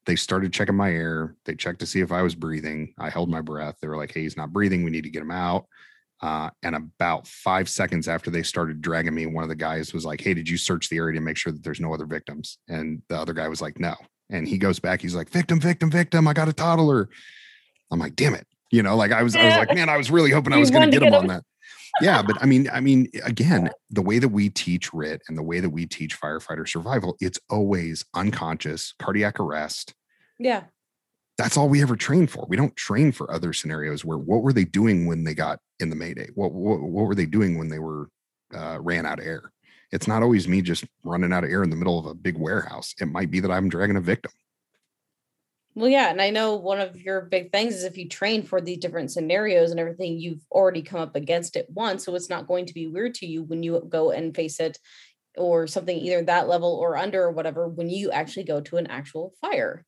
They started checking my air. They checked to see if I was breathing. I held my breath. They were like, "Hey, he's not breathing. We need to get him out." Uh, and about five seconds after they started dragging me, one of the guys was like, Hey, did you search the area to make sure that there's no other victims? And the other guy was like, No. And he goes back, he's like, Victim, victim, victim. I got a toddler. I'm like, Damn it. You know, like I was, I was like, Man, I was really hoping I was going to get him on that. Yeah. But I mean, I mean, again, the way that we teach RIT and the way that we teach firefighter survival, it's always unconscious, cardiac arrest, Yeah. that's all we ever train for. We don't train for other scenarios where what were they doing when they got in the Mayday? What what, what were they doing when they were uh, ran out of air? It's not always me just running out of air in the middle of a big warehouse. It might be that I'm dragging a victim. Well, yeah, and I know one of your big things is if you train for these different scenarios and everything, you've already come up against it once, so it's not going to be weird to you when you go and face it or something either that level or under or whatever when you actually go to an actual fire.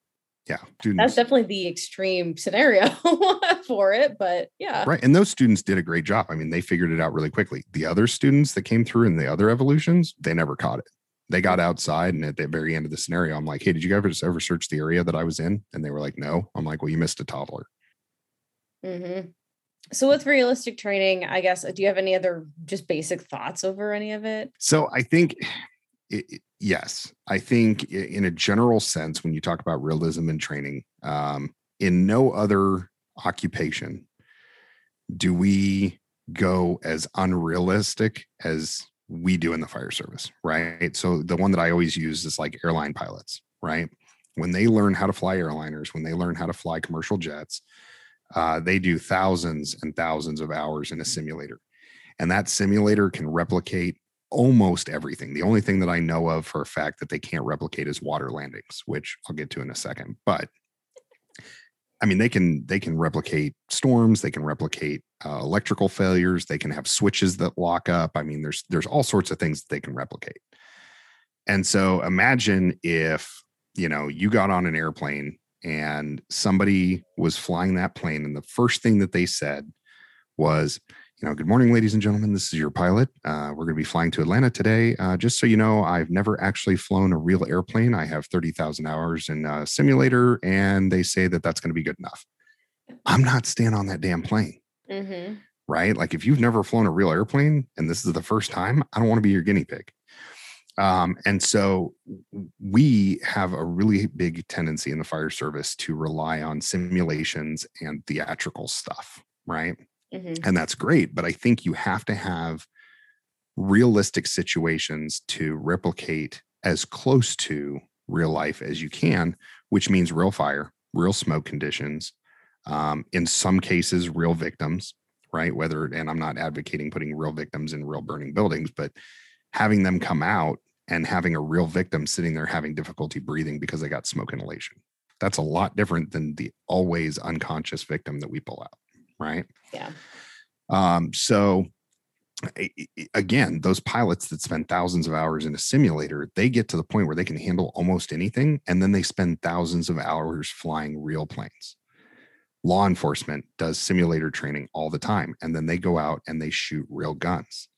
Yeah, That's definitely the extreme scenario for it, but yeah. Right. And those students did a great job. I mean, they figured it out really quickly. The other students that came through in the other evolutions, they never caught it. They got outside, and at the very end of the scenario, I'm like, "Hey, did you guys ever search the area that I was in?" And they were like, "No." I'm like, "Well, you missed a toddler." hmm So with realistic training, I guess, do you have any other just basic thoughts over any of it? So I think, it, yes, I think in a general sense, when you talk about realism and training, um, in no other occupation do we go as unrealistic as we do in the fire service, right? So the one that I always use is like airline pilots, right? When they learn how to fly airliners, when they learn how to fly commercial jets, uh, they do thousands and thousands of hours in a simulator. And that simulator can replicate almost everything. The only thing that I know of for a fact that they can't replicate is water landings, which I'll get to in a second. But I mean, they can they can replicate storms. They can replicate uh, electrical failures. They can have switches that lock up. I mean, there's there's all sorts of things that they can replicate. And so, imagine if you know you got on an airplane and somebody was flying that plane, and the first thing that they said was, you know, good morning, ladies and gentlemen. This is your pilot. Uh, we're going to be flying to Atlanta today. Uh, just so you know, I've never actually flown a real airplane. I have 30,000 hours in a simulator, and they say that that's going to be good enough. I'm not staying on that damn plane, Mm-hmm. right? Like, if you've never flown a real airplane and this is the first time, I don't want to be your guinea pig. Um, and so we have a really big tendency in the fire service to rely on simulations and theatrical stuff, right? Mm-hmm. and that's great but i think you have to have realistic situations to replicate as close to real life as you can which means real fire, real smoke conditions, um, in some cases, real victims, right? Whether, and I'm not advocating putting real victims in real burning buildings, but having them come out and having a real victim sitting there having difficulty breathing because they got smoke inhalation. That's a lot different than the always unconscious victim that we pull out, right? Yeah. Um, so again, those pilots that spend thousands of hours in a simulator, they get to the point where they can handle almost anything, and then they spend thousands of hours flying real planes. Law enforcement does simulator training all the time, and then they go out and they shoot real guns.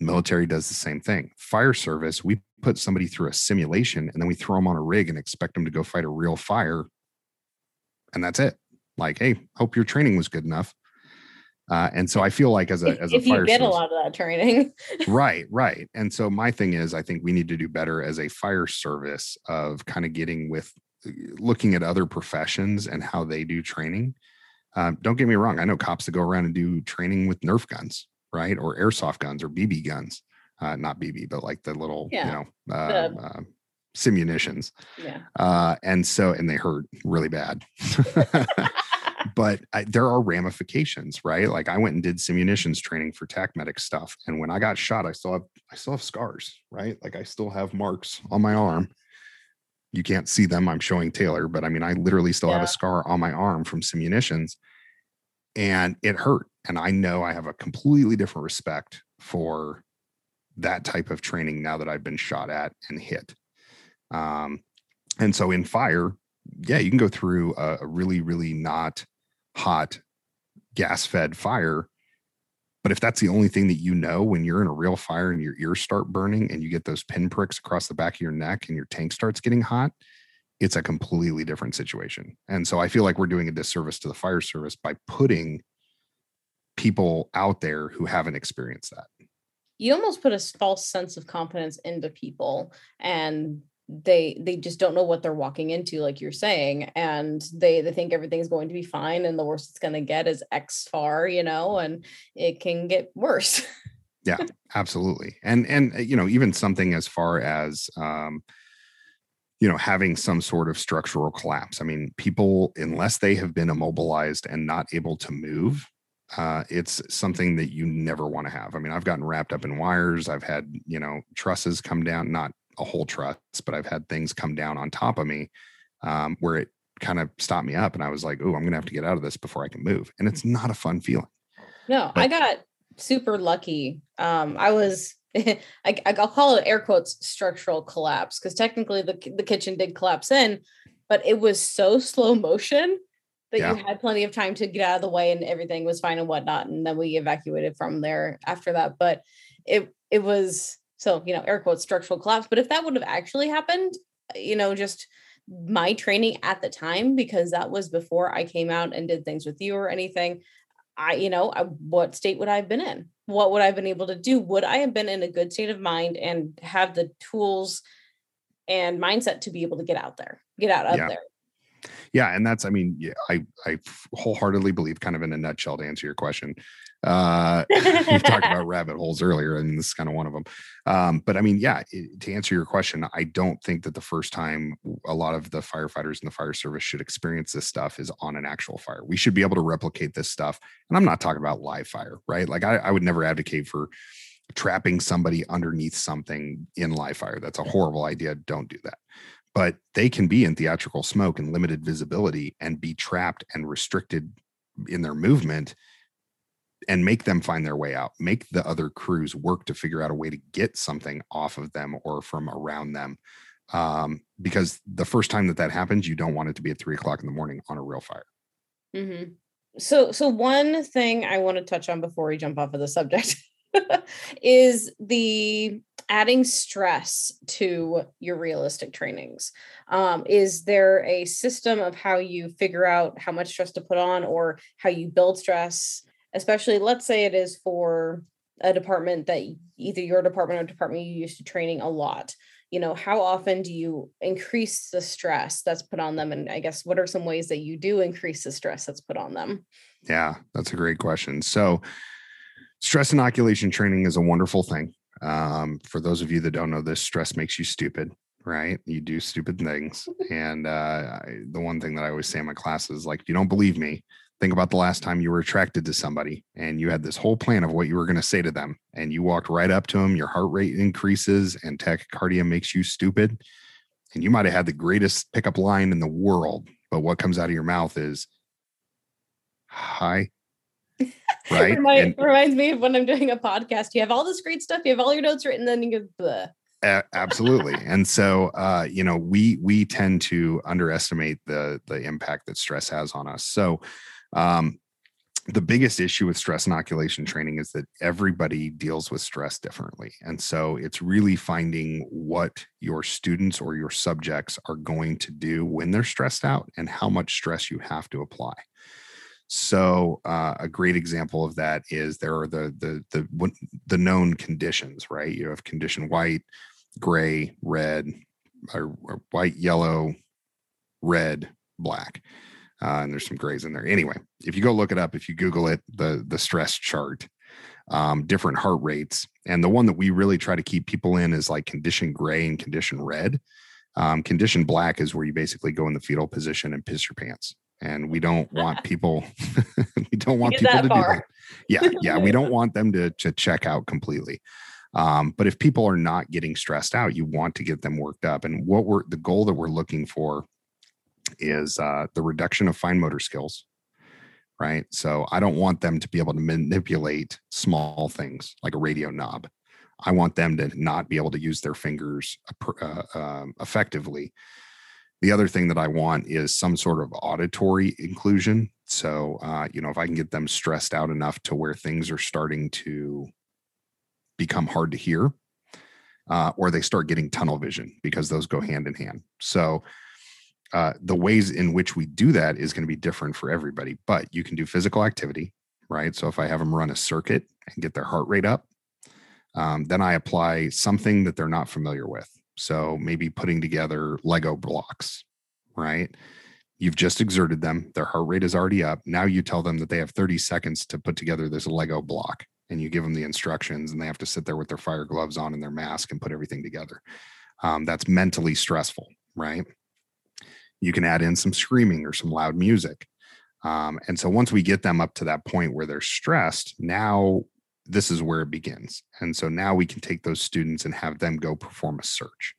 Military does the same thing. Fire service, we put somebody through a simulation and then we throw them on a rig and expect them to go fight a real fire. And that's it. Like, hey, hope your training was good enough. Uh, and so I feel like as a if, as a if you get service, a lot of that training, right, right. And so my thing is, I think we need to do better as a fire service of kind of getting with uh, looking at other professions and how they do training. Um, don't get me wrong. I know cops that go around and do training with Nerf guns, right, or airsoft guns or BB guns. Uh, not BB, but like the little, Yeah, you know, uh, the- uh, simunitions. yeah. Uh, and so, and they hurt really bad. but I, there are ramifications, right? Like I went and did simunitions training for TAC medic stuff, and when I got shot, I still have I still have scars, right? Like I still have marks on my arm. You can't see them. I'm showing Taylor, but I mean, I literally still have a scar on my arm from simunitions, and it hurt. And I know I have a completely different respect for that type of training now that I've been shot at and hit. Um, and so in fire, yeah, you can go through a, a really, really not hot gas fed fire. But if that's the only thing that you know when you're in a real fire and your ears start burning and you get those pinpricks across the back of your neck and your tank starts getting hot, it's a completely different situation. And so I feel like we're doing a disservice to the fire service by putting people out there who haven't experienced that. you almost put a false sense of confidence into people and they they just don't know what they're walking into like you're saying and they they think everything's going to be fine and the worst it's going to get is x far you know and it can get worse. Yeah, absolutely and and uh, you know even something as far as um you know having some sort of structural collapse i mean people unless they have been immobilized and not able to move uh it's something that you never want to have. I mean i've gotten wrapped up in wires i've had you know trusses come down not a whole truss but i've had things come down on top of me um where it kind of stopped me up and i was like oh i'm gonna have to get out of this before i can move and it's not a fun feeling no i got super lucky um i was I, i'll call it air quotes structural collapse because technically the, the kitchen did collapse in but it was so slow motion that Yeah. you had plenty of time to get out of the way and everything was fine and whatnot and then we evacuated from there after that but it it was so you know air quotes structural collapse but if that would have actually happened you know just my training at the time because that was before i came out and did things with you or anything I, you know, I, what state would I have been in? What would I have been able to do? Would I have been in a good state of mind and have the tools and mindset to be able to get out there, get out of Yeah. there? yeah and that's i mean yeah, i i wholeheartedly believe kind of in a nutshell to answer your question uh we talked about rabbit holes earlier and this is kind of one of them um but i mean yeah it- to answer your question i don't think that the first time a lot of the firefighters in the fire service should experience this stuff is on an actual fire. We should be able to replicate this stuff and i'm not talking about live fire right? Like i, I would never advocate for trapping somebody underneath something in live fire. That's a horrible idea. Don't do that. But they can be in theatrical smoke and limited visibility and be trapped and restricted in their movement and make them find their way out make the other crews work to figure out a way to get something off of them or from around them um, because the first time that that happens you don't want it to be at three o'clock in the morning on a real fire Mhm. So, so one thing I want to touch on before we jump off of the subject is the adding stress to your realistic trainings. Um, is there a system of how you figure out how much stress to put on or how you build stress? Especially, let's say it is for a department that either your department or department you used to training a lot you know how often do you increase the stress that's put on them and i guess what are some ways that you do increase the stress that's put on them Yeah, that's a great question. So, stress inoculation training is a wonderful thing. Um, for those of you that don't know this, stress makes you stupid. right? You do stupid things. and uh, I, the one thing that I always say in my classes, like, if you don't believe me, think about the last time you were attracted to somebody and you had this whole plan of what you were going to say to them and you walked right up to them your heart rate increases and tachycardia makes you stupid and you might have had the greatest pickup line in the world but what comes out of your mouth is hi right Remind, and, reminds me of when i'm doing a podcast you have all this great stuff you have all your notes written then you go Bleh. Absolutely and so uh, you know we we tend to underestimate the the impact that stress has on us so um, the biggest issue with stress inoculation training is that everybody deals with stress differently. And so it's really finding what your students or your subjects are going to do when they're stressed out and how much stress you have to apply. So uh, a great example of that is there are the the the the known conditions, right? You have condition white, gray, red, or, or white, yellow, red, black uh, and there's some grays in there. Anyway, if you go look it up, if you Google it, the the stress chart, um, different heart rates, and the one that we really try to keep people in is like condition gray and condition red. Um, condition black is where you basically go in the fetal position and piss your pants. And we don't want people, we don't want people to far. do that. Yeah, yeah, we don't want them to to check out completely. Um, but if people are not getting stressed out, you want to get them worked up. And what we're the goal that we're looking for is uh, the reduction of fine motor skills right? So i don't want them to be able to manipulate small things like a radio knob. I want them to not be able to use their fingers uh, um, effectively. The other thing that i want is some sort of auditory exclusion. So uh, you know if i can get them stressed out enough to where things are starting to become hard to hear uh, or they start getting tunnel vision because those go hand in hand. So uh, the ways in which we do that is going to be different for everybody. But you can do physical activity, right? So if I have them run a circuit and get their heart rate up, um, then I apply something that they're not familiar with. So maybe putting together Lego blocks, right? You've just exerted them, their heart rate is already up. Now you tell them that they have 30 seconds to put together this Lego block and you give them the instructions and they have to sit there with their fire gloves on and their mask and put everything together. Um, that's mentally stressful, right? You can add in some screaming or some loud music. Um, and so once we get them up to that point where they're stressed, now this is where it begins. And so now we can take those students and have them go perform a search.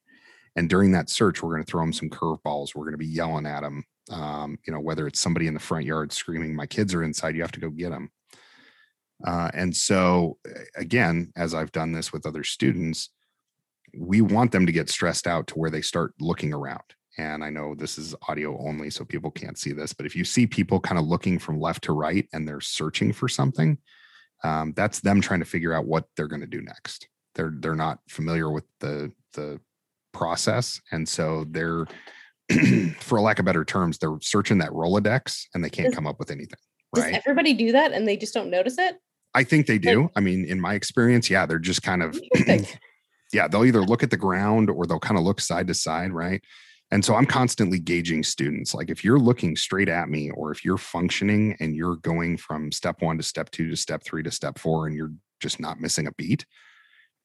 And during that search, we're going to throw them some curveballs. We're going to be yelling at them. Um, you know, whether it's somebody in the front yard screaming, "My kids are inside! You have to go get them." Uh, and so, again, as I've done this with other students, we want them to get stressed out to where they start looking around and I know this is audio only, so people can't see this, but if you see people kind of looking from left to right and they're searching for something, um, that's them trying to figure out what they're going to do next. They're they're not familiar with the the process, and so they're, for lack of better terms, they're searching that Rolodex and they can't does, come up with anything. Right? Does everybody do that and they just don't notice it? I think they do. Like, I mean, in my experience, yeah, they're just kind of. yeah, they'll either look at the ground or they'll kind of look side to side, right? And so I'm constantly gauging students. Like if you're looking straight at me, or if you're functioning and you're going from step one to step two to step three to step four, and you're just not missing a beat,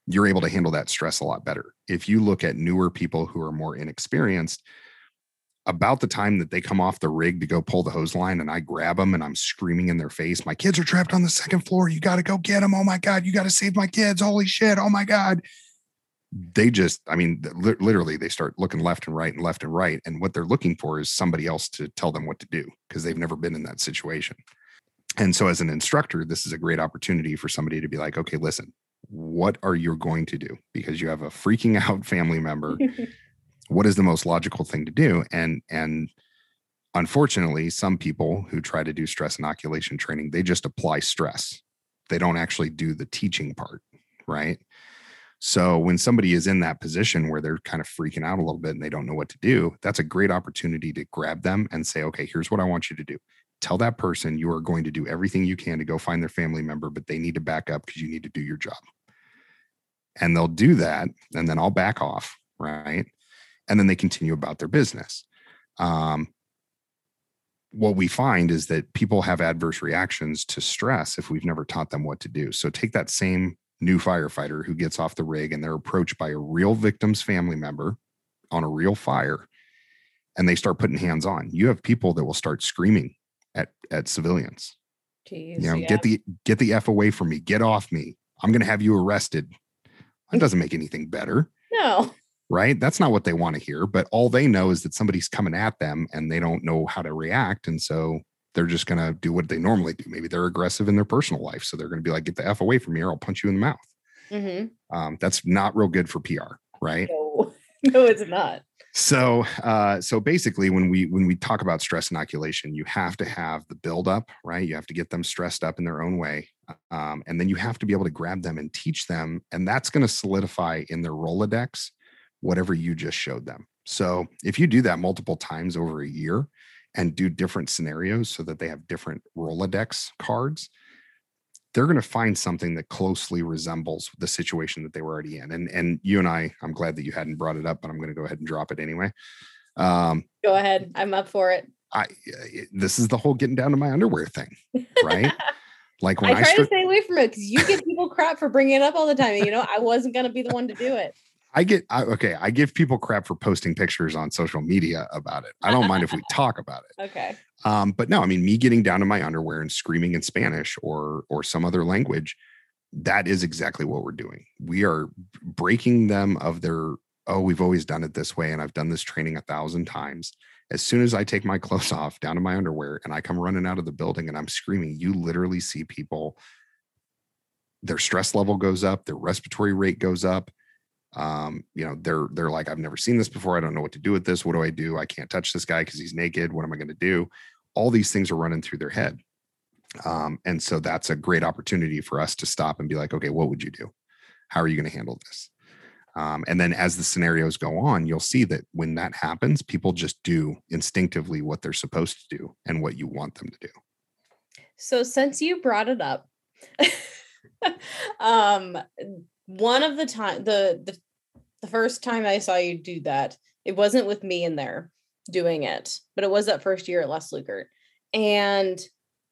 you're able to handle that stress a lot better. If you look at newer people who are more inexperienced, about the time that they come off the rig to go pull the hose line and I grab them and I'm screaming in their face, my kids are trapped on the second floor. You got to go get them. Oh my God, you got to save my kids. Holy shit. Oh my God they just i mean li- literally they start looking left and right and left and right and what they're looking for is somebody else to tell them what to do because they've never been in that situation. And so as an instructor this is a great opportunity for somebody to be like okay listen what are you going to do? Because you have a freaking out family member. What is the most logical thing to do? And and unfortunately some people who try to do stress inoculation training they just apply stress. They don't actually do the teaching part right so when somebody is in that position where they're kind of freaking out a little bit and they don't know what to do, that's a great opportunity to grab them and say, okay, here's what I want you to do. Tell that person you are going to do everything you can to go find their family member, but they need to back up because you need to do your job. And they'll do that. And then I'll back off. Right. And then they continue about their business. Um, what we find is that people have adverse reactions to stress if we've never taught them what to do. So take that same new firefighter who gets off the rig and they're approached by a real victim's family member on a real fire and they start putting hands on, you have people that will start screaming at at civilians. Jeez, You know, yeah. get the get the f away from me, get off me. I'm going to have you arrested. That doesn't make anything better, no. right? That's not what they want to hear. But all they know is that somebody's coming at them and they don't know how to react, and so they're just going to do what they normally do. Maybe they're aggressive in their personal life, so they're going to be like, "Get the f away from me, or I'll punch you in the mouth." hmm Um, that's not real good for PR, right? No. No, it's not. So, uh, so basically, when we when we talk about stress inoculation, you have to have the buildup, right? You have to get them stressed up in their own way, um, and then you have to be able to grab them and teach them, and that's going to solidify in their Rolodex whatever you just showed them. So, if you do that multiple times over a year and do different scenarios so that they have different Rolodex cards, they're going to find something that closely resembles the situation that they were already in. And and you and I, I'm glad that you hadn't brought it up, but I'm going to go ahead and drop it anyway. Um, Go ahead. I'm up for it. I this is the whole getting down to my underwear thing, right? like when I I, try to stay away from it because you give people crap for bringing it up all the time. And, you know, I wasn't going to be the one to do it. I get I, okay, I give people crap for posting pictures on social media about it. I don't mind if we talk about it. Okay. Um, but no, I mean, me getting down to my underwear and screaming in Spanish or or some other language, that is exactly what we're doing. We are breaking them of their oh, we've always done it this way, and I've done this training a thousand times. As soon as I take my clothes off down to my underwear and I come running out of the building and I'm screaming, you literally see people, their stress level goes up, their respiratory rate goes up. Um, you know, they're they're like, I've never seen this before. I don't know what to do with this. What do I do? I can't touch this guy because he's naked. What am I going to do? All these things are running through their head. Um, and so that's a great opportunity for us to stop and be like, okay, what would you do? How are you going to handle this? Um, and then as the scenarios go on, you'll see that when that happens, people just do instinctively what they're supposed to do and what you want them to do. So since you brought it up, um, one of the time the, the the first time I saw you do that, it wasn't with me in there doing it, but it was that first year at Les Lukert, and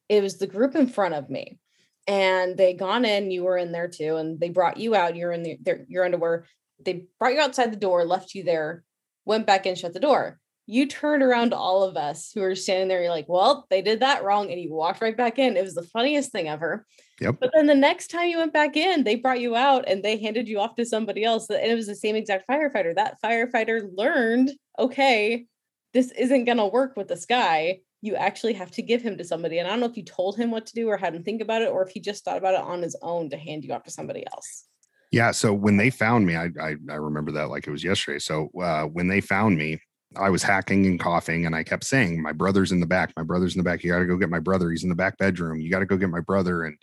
it was the group in front of me, and they gone in. You were in there too, and they brought you out. You're in the, their, your underwear. They brought you outside the door, left you there, went back in, shut the door you turned around to all of us who were standing there. You're like, well, they did that wrong. And you walked right back in. It was the funniest thing ever. Yep. But then the next time you went back in, they brought you out and they handed you off to somebody else. And it was the same exact firefighter. That firefighter learned, okay, this isn't going to work with this guy. You actually have to give him to somebody. And I don't know if you told him what to do or had him think about it, or if he just thought about it on his own to hand you off to somebody else. Yeah. So when they found me, I I, I remember that like it was yesterday. So uh, when they found me, I was hacking and coughing, and I kept saying, "My brother's in the back. My brother's in the back. You got to go get my brother. He's in the back bedroom. You got to go get my brother." And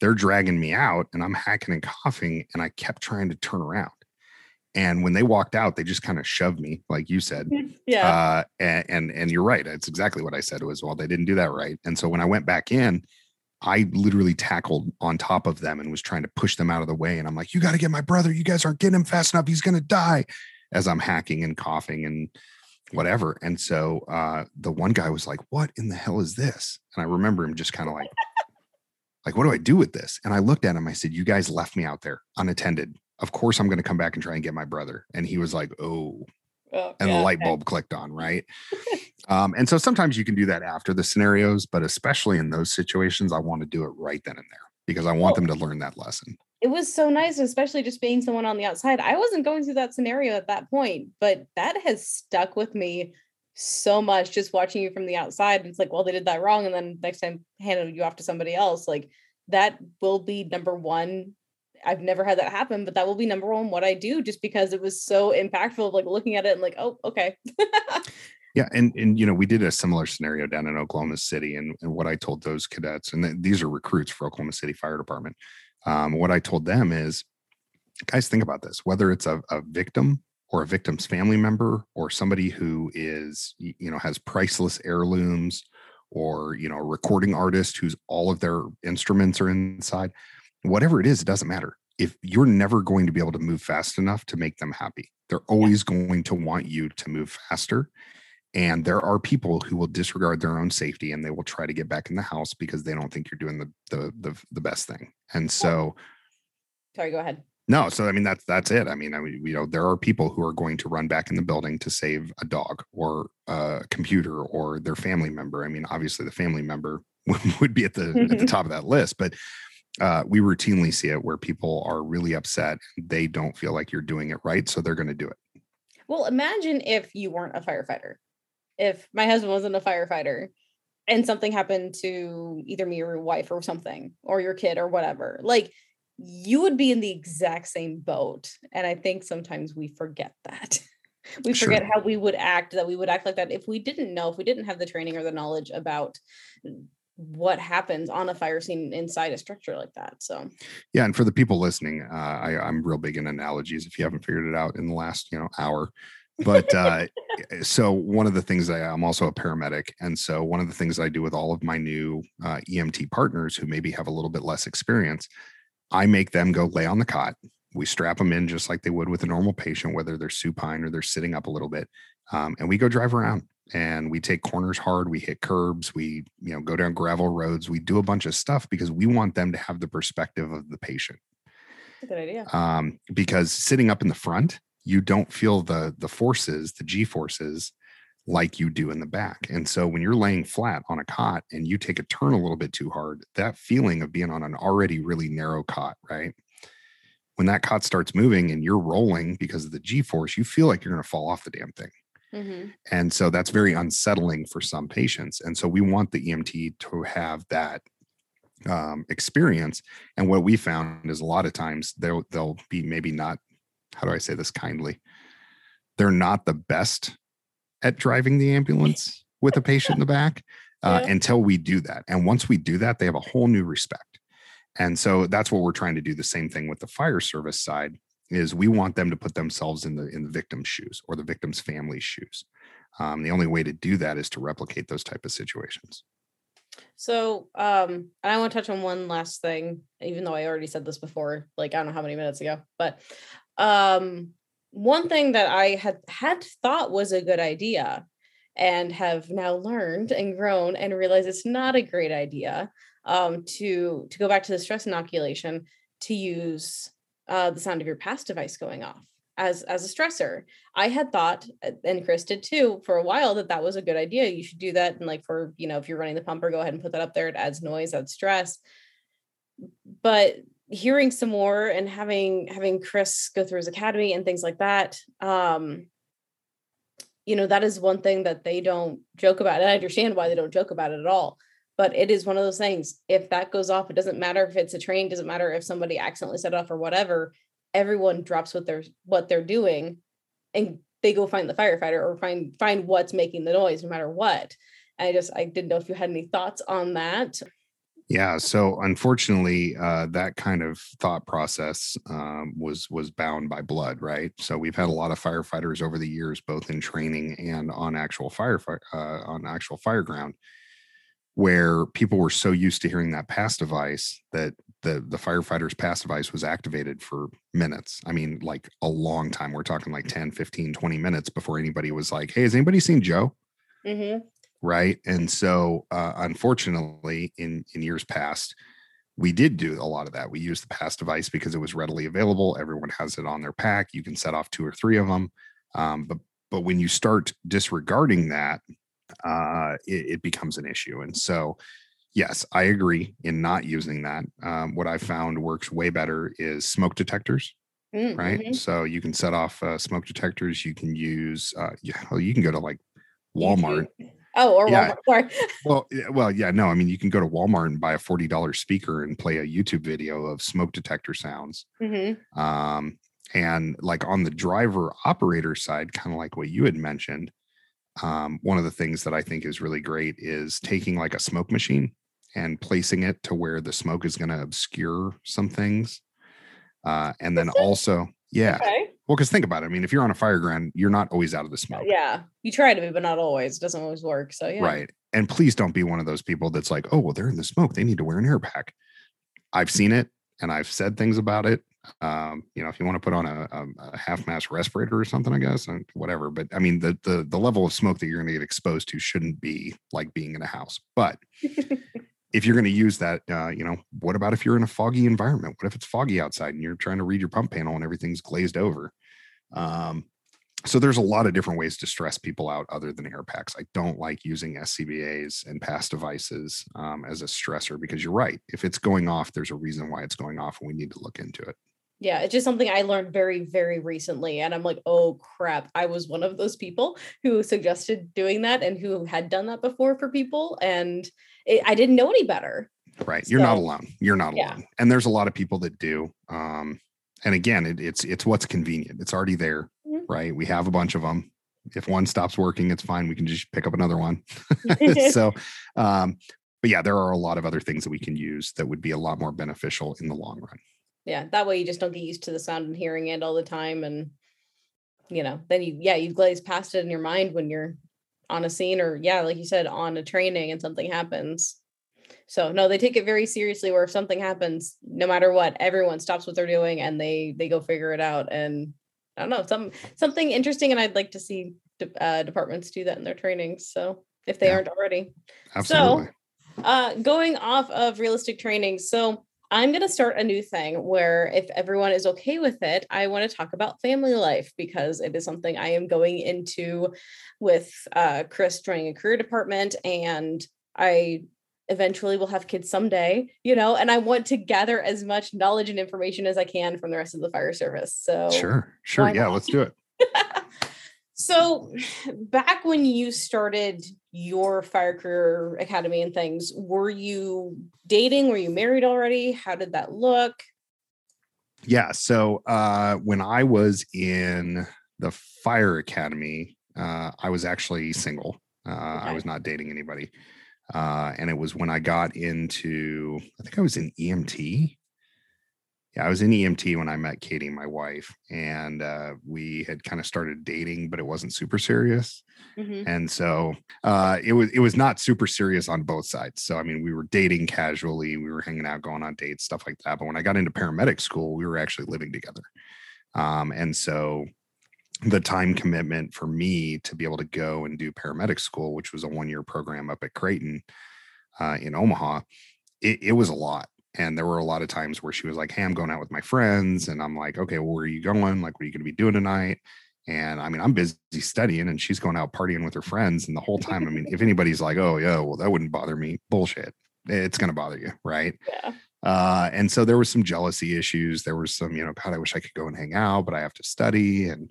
they're dragging me out, and I'm hacking and coughing, and I kept trying to turn around. And when they walked out, they just kind of shoved me, like you said. Yeah. Uh, and, and and you're right. It's exactly what I said. Was well, they didn't do that right. And so when I went back in, I literally tackled on top of them and was trying to push them out of the way. And I'm like, "You got to get my brother. You guys aren't getting him fast enough. He's gonna die." As I'm hacking and coughing and whatever. And so uh, the one guy was like, "What in the hell is this?" And I remember him just kind of like, "Like, what do I do with this?" And I looked at him. I said, "You guys left me out there unattended. Of course, I'm going to come back and try and get my brother." And he was like, "Oh." Oh, and yeah, the light okay. bulb clicked on, right? um, and so sometimes you can do that after the scenarios, but especially in those situations, I want to do it right then and there because I want Well- them to learn that lesson. It was so nice, especially just being someone on the outside. I wasn't going through that scenario at that point, but that has stuck with me so much just watching you from the outside. It's like, well, they did that wrong. And then next time handed you off to somebody else. Like that will be number one. I've never had that happen, but that will be number one what I do just because it was so impactful. Like looking at it and like, oh, okay. Yeah, and and you know we did a similar scenario down in Oklahoma City, and and what I told those cadets, and th- these are recruits for Oklahoma City Fire Department. Um, what I told them is, guys, think about this: whether it's a, a victim or a victim's family member or somebody who is you know has priceless heirlooms, or you know a recording artist whose all of their instruments are inside, whatever it is, it doesn't matter. If you're never going to be able to move fast enough to make them happy, they're always going to want you to move faster. And there are people who will disregard their own safety and they will try to get back in the house because they don't think you're doing the the the, the best thing. And so Sorry, go ahead. No, so I mean that's that's it. I mean, I mean, you know, there are people who are going to run back in the building to save a dog or a computer or their family member. I mean, obviously the family member would be at the at the top of that list, but uh, we routinely see it where people are really upset. They don't feel like you're doing it right, so they're going to do it. Well, imagine if you weren't a firefighter. If my husband wasn't a firefighter and something happened to either me or your wife or something, or your kid or whatever, like you would be in the exact same boat. And I think sometimes we forget that. we forget sure. how we would act, that we would act like that if we didn't know, if we didn't have the training or the knowledge about what happens on a fire scene inside a structure like that. So, yeah, and for the people listening, uh, I, I'm real big in analogies. If you haven't figured it out in the last you know hour, but uh, eh, so one of the things I, I'm also a paramedic, and so one of the things I do with all of my new uh, EMT partners who maybe have a little bit less experience, I make them go lay on the cot. We strap them in just like they would with a normal patient, whether they're supine or they're sitting up a little bit, um, and we go drive around and we take corners hard we hit curbs we you know go down gravel roads we do a bunch of stuff because we want them to have the perspective of the patient good idea um, because sitting up in the front you don't feel the the forces the g forces like you do in the back and so when you're laying flat on a cot and you take a turn a little bit too hard that feeling of being on an already really narrow cot right when that cot starts moving and you're rolling because of the g force you feel like you're going to fall off the damn thing Mm-hmm. And so that's very unsettling for some patients. And so we want the EMT to have that um, experience. And what we found is a lot of times they'll they'll be maybe not, how do I say this kindly? They're not the best at driving the ambulance with a patient in the back uh, yeah. until we do that. And once we do that, they have a whole new respect. And so that's what we're trying to do. The same thing with the fire service side is we want them to put themselves in the in the victim's shoes or the victim's family's shoes. Um, the only way to do that is to replicate those type of situations. So, um, I want to touch on one last thing, even though I already said this before, like I don't know how many minutes ago, but um, one thing that I had had thought was a good idea and have now learned and grown and realized it's not a great idea um, to to go back to the stress inoculation to use uh, the sound of your PASS device going off as as a stressor. I had thought, uh, and Chris did too, for a while that that was a good idea. You should do that, and like for you know, if you're running the pumper, go ahead and put that up there. It adds noise, adds stress. But hearing some more and having having Chris go through his academy and things like that, um, you know, that is one thing that they don't joke about, and I understand why they don't joke about it at all but it is one of those things if that goes off it doesn't matter if it's a train doesn't matter if somebody accidentally set it off or whatever everyone drops what they're what they're doing and they go find the firefighter or find find what's making the noise no matter what. And i just i didn't know if you had any thoughts on that yeah so unfortunately uh, that kind of thought process um, was was bound by blood right? So we've had a lot of firefighters over the years both in training and on actual fire uh, on actual fire ground where people were so used to hearing that PASS device that the the firefighter's PASS device was activated for minutes. I mean like a long time. We're talking like 10 15 20 minutes before anybody was like hey has anybody seen joe? Mm-hmm. Right and so uh, unfortunately in in years past we did do a lot of that we used the PASS device because it was readily available everyone has it on their pack you can set off two or three of them um, but but when you start disregarding that uh, it, it, becomes an issue. And so, yes, I agree in not using that. Um, what I found works way better is smoke detectors. Mm, right. Mm-hmm. So you can set off uh, smoke detectors. You can use, uh, yeah, well, you can go to like Walmart. Oh, or yeah. Walmart. Sorry. well, well, yeah, no. I mean, you can go to Walmart and buy a forty dollars speaker and play a YouTube video of smoke detector sounds. Mm-hmm. Um, and like on the driver operator side, kind of like what you had mentioned, um, one of the things that I think is really great is taking like a smoke machine and placing it to where the smoke is going to obscure some things. Uh, and then also, yeah. Okay. Well, because think about it. I mean, if you're on a fire ground, you're not always out of the smoke. Yeah. You try to be, but not always. It doesn't always work. So, yeah. Right. And please don't be one of those people that's like, oh, well, they're in the smoke. They need to wear an air pack. I've seen it and I've said things about it um, you know, if you want to put on a, a, a half mask respirator or something, I guess, and whatever. But I mean, the the the level of smoke that you're going to get exposed to shouldn't be like being in a house. But if you're going to use that, uh, you know, what about if you're in a foggy environment? What if it's foggy outside and you're trying to read your pump panel and everything's glazed over? Um, so there's a lot of different ways to stress people out other than air packs. I don't like using SCBAs and pass devices um, as a stressor because you're right. If it's going off, there's a reason why it's going off, and we need to look into it. Yeah, it's just something I learned very, very recently. And I'm like, oh crap, I was one of those people who suggested doing that and who had done that before for people. And it, I didn't know any better. Right. You're not alone. You're not yeah. alone. And there's a lot of people that do. Um, and again, it, it's it's what's convenient. It's already there, mm-hmm. right? We have a bunch of them. If one stops working, it's fine. We can just pick up another one. so, um, but yeah, there are a lot of other things that we can use that would be a lot more beneficial in the long run. Yeah, that way you just don't get used to the sound and hearing it all the time, and you know, then you yeah you glaze past it in your mind when you're on a scene or yeah, like you said, on a training and something happens. So no, they take it very seriously. Where if something happens, no matter what, everyone stops what they're doing and they they go figure it out. And I don't know, some something interesting, and I'd like to see uh, departments do that in their trainings. So if they yeah. aren't already, absolutely. So, uh, going off of realistic training, so I'm going to start a new thing where, if everyone is okay with it, I want to talk about family life because it is something I am going into with uh, Chris joining a career department. And I eventually we'll have kids someday, you know, and I want to gather as much knowledge and information as I can from the rest of the fire service. So, sure, sure. Yeah, let's do it. so, back when you started your fire career academy and things, were you dating? Were you married already? How did that look? Yeah. So, uh, when I was in the fire academy, uh, I was actually single. Uh, okay. I was not dating anybody. Uh, and it was when I got into, I think I was in EMT. Yeah, I was in EMT when I met Katie, my wife, and uh, we had kind of started dating, but it wasn't super serious. Mm-hmm. And so uh, it was it was not super serious on both sides. So I mean, we were dating casually, we were hanging out, going on dates, stuff like that. But when I got into paramedic school, we were actually living together. Um, and so the time commitment for me to be able to go and do paramedic school, which was a one year program up at Creighton uh, in Omaha, it, it, was a lot. And there were a lot of times where she was like, Hey, I'm going out with my friends. And I'm like, Okay, well, where are you going? Like, what are you going to be doing tonight? And I mean, I'm busy studying and she's going out partying with her friends. And the whole time, I mean, if anybody's like, Oh, yeah, well, that wouldn't bother me, bullshit. It's going to bother you. Right. Yeah. Uh, and so there was some jealousy issues. There was some, you know, God, I wish I could go and hang out, but I have to study. And,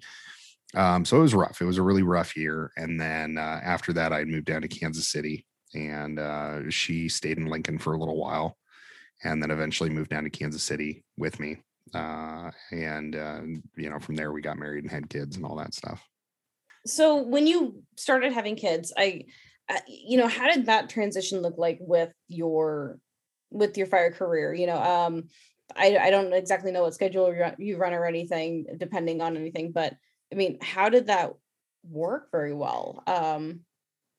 um, so it was rough. It was a really rough year. And then uh, after that, I moved down to Kansas City, and uh, she stayed in Lincoln for a little while, and then eventually moved down to Kansas City with me. Uh, and uh, you know, from there we got married and had kids and all that stuff. So when you started having kids, I, uh, you know, how did that transition look like with your with your fire career? You know, um, I I don't exactly know what schedule you run or anything, depending on anything, but I mean, how did that work very well? Um,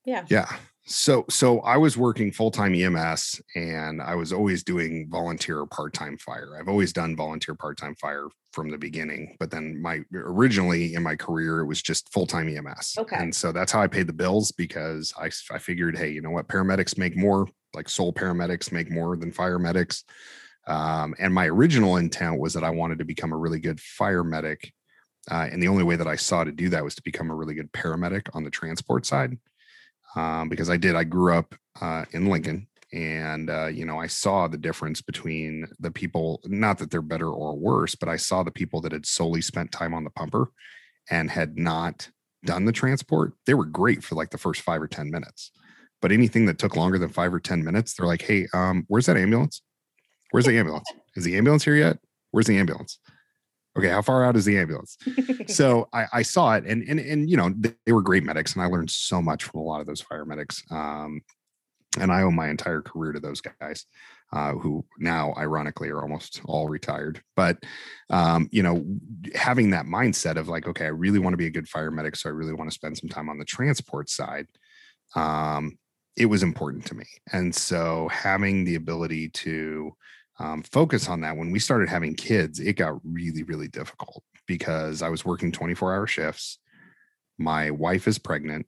yeah. Yeah. So so I was working full-time EMS and I was always doing volunteer part-time fire. I've always done volunteer part-time fire from the beginning, but then my originally in my career it was just full-time EMS. Okay. And so that's how I paid the bills because I I figured, hey, you know what, paramedics make more, like sole paramedics make more than fire medics. Um, and my original intent was that I wanted to become a really good fire medic uh, and the only way that I saw to do that was to become a really good paramedic on the transport side. Um, because I did, I grew up uh, in Lincoln and, uh, you know, I saw the difference between the people, not that they're better or worse, but I saw the people that had solely spent time on the pumper and had not done the transport. They were great for like the first five or 10 minutes. But anything that took longer than five or 10 minutes, they're like, hey, um, where's that ambulance? Where's the ambulance? Is the ambulance here yet? Where's the ambulance? Okay how far out is the ambulance? So I, I, saw it and and and you know they, they, were great medics and i learned so much from a lot of those fire medics um, and i owe my entire career to those guys uh, who now ironically are almost all retired. But um, you know having that mindset of like okay i really want to be a good fire medic so i really want to spend some time on the transport side um, it was important to me. And so having the ability to um, focus on that when we started having kids it got really really difficult because i was working 24 hour shifts my wife is pregnant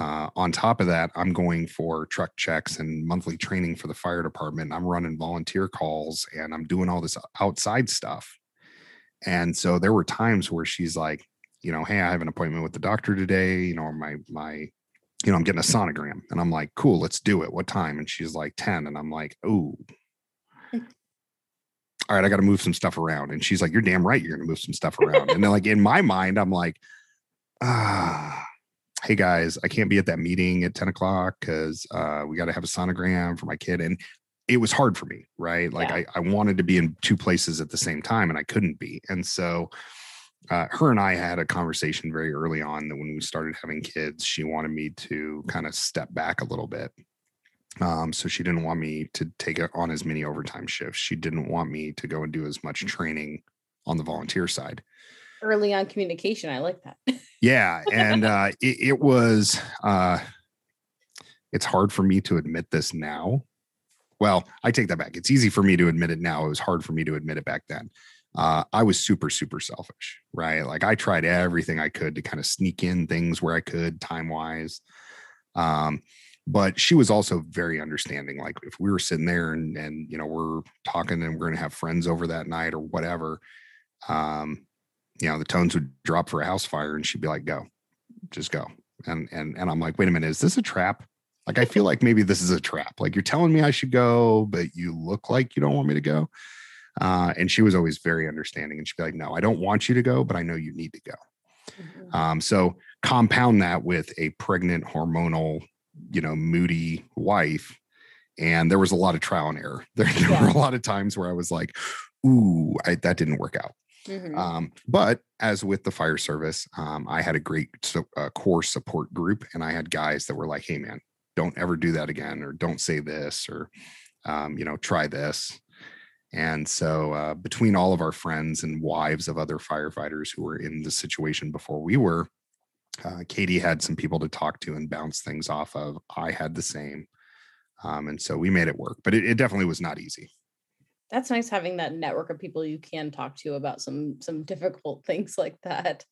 uh, on top of that, I'm going for truck checks and monthly training for the fire department. I'm running volunteer calls and I'm doing all this outside stuff. And so there were times where she's like, you know, hey, I have an appointment with the doctor today. You know, my my, you know, I'm getting a sonogram, and I'm like, cool, let's do it. What time? And she's like 10, and I'm like, oh. All right, I got to move some stuff around. And she's like, You're damn right, you're gonna move some stuff around. and then, like in my mind, I'm like, ah, hey guys, I can't be at that meeting at 10 o'clock because uh, we got to have a sonogram for my kid. And it was hard for me, right? Like yeah. I, I wanted to be in two places at the same time and I couldn't be. And so uh, her and I had a conversation very early on that when we started having kids, she wanted me to kind of step back a little bit. Um, so she didn't want me to take on as many overtime shifts. She didn't want me to go and do as much training on the volunteer side. Early on communication, I like that. yeah, and uh, it, it was. Uh, it's hard for me to admit this now. Well, I take that back. It's easy for me to admit it now. It was hard for me to admit it back then uh, I was super, super selfish, right? Like I tried everything I could to kind of sneak in things where I could time wise. Um, but she was also very understanding. Like if we were sitting there and, and, you know, we're talking and we're going to have friends over that night or whatever, um, you know, the tones would drop for a house fire and she'd be like, go, just go. And, and, and I'm like, wait a minute, is this a trap? Like, I feel like maybe this is a trap. Like you're telling me I should go, but you look like you don't want me to go. Uh, and she was always very understanding. And she'd be like, no, I don't want you to go, but I know you need to go. Mm-hmm. Um, so compound that with a pregnant, hormonal, you know, moody wife. And there was a lot of trial and error. There, there yeah. were a lot of times where I was like, ooh, I, that didn't work out. Mm-hmm. Um, but as with the fire service, um, I had a great so, uh, core support group, and I had guys that were like, "Hey, man, don't ever do that again, or don't say this, or um, you know, try this." And so, uh, between all of our friends and wives of other firefighters who were in the situation before we were, uh, Katie had some people to talk to and bounce things off of. I had the same. Um, and so we made it work, but it, it definitely was not easy that's nice having that network of people you can talk to about some some difficult things like that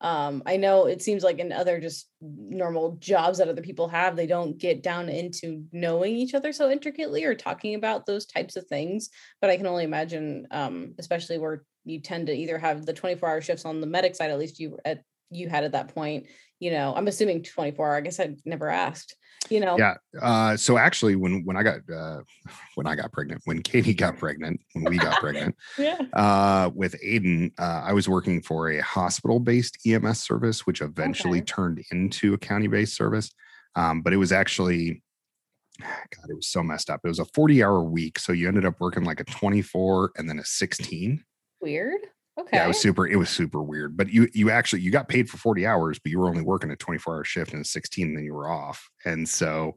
um, i know it seems like in other just normal jobs that other people have they don't get down into knowing each other so intricately or talking about those types of things but i can only imagine um, especially where you tend to either have the 24 hour shifts on the medic side at least you at you had at that point you know i'm assuming 24 hour i guess i never asked you know? Yeah uh, so actually when when i got uh, when i got pregnant when katie got pregnant when we got pregnant yeah. uh, with aiden uh, i was working for a hospital based ems service which eventually okay. turned into a county based service. Um, but it was actually god it was so messed up. It was a 40 hour week so you ended up working like a 24 and then a 16 weird Okay. Yeah, it was super. It was super weird. But you you actually you got paid for 40 hours, but you were only working a 24 hour shift and a 16, and then you were off. And so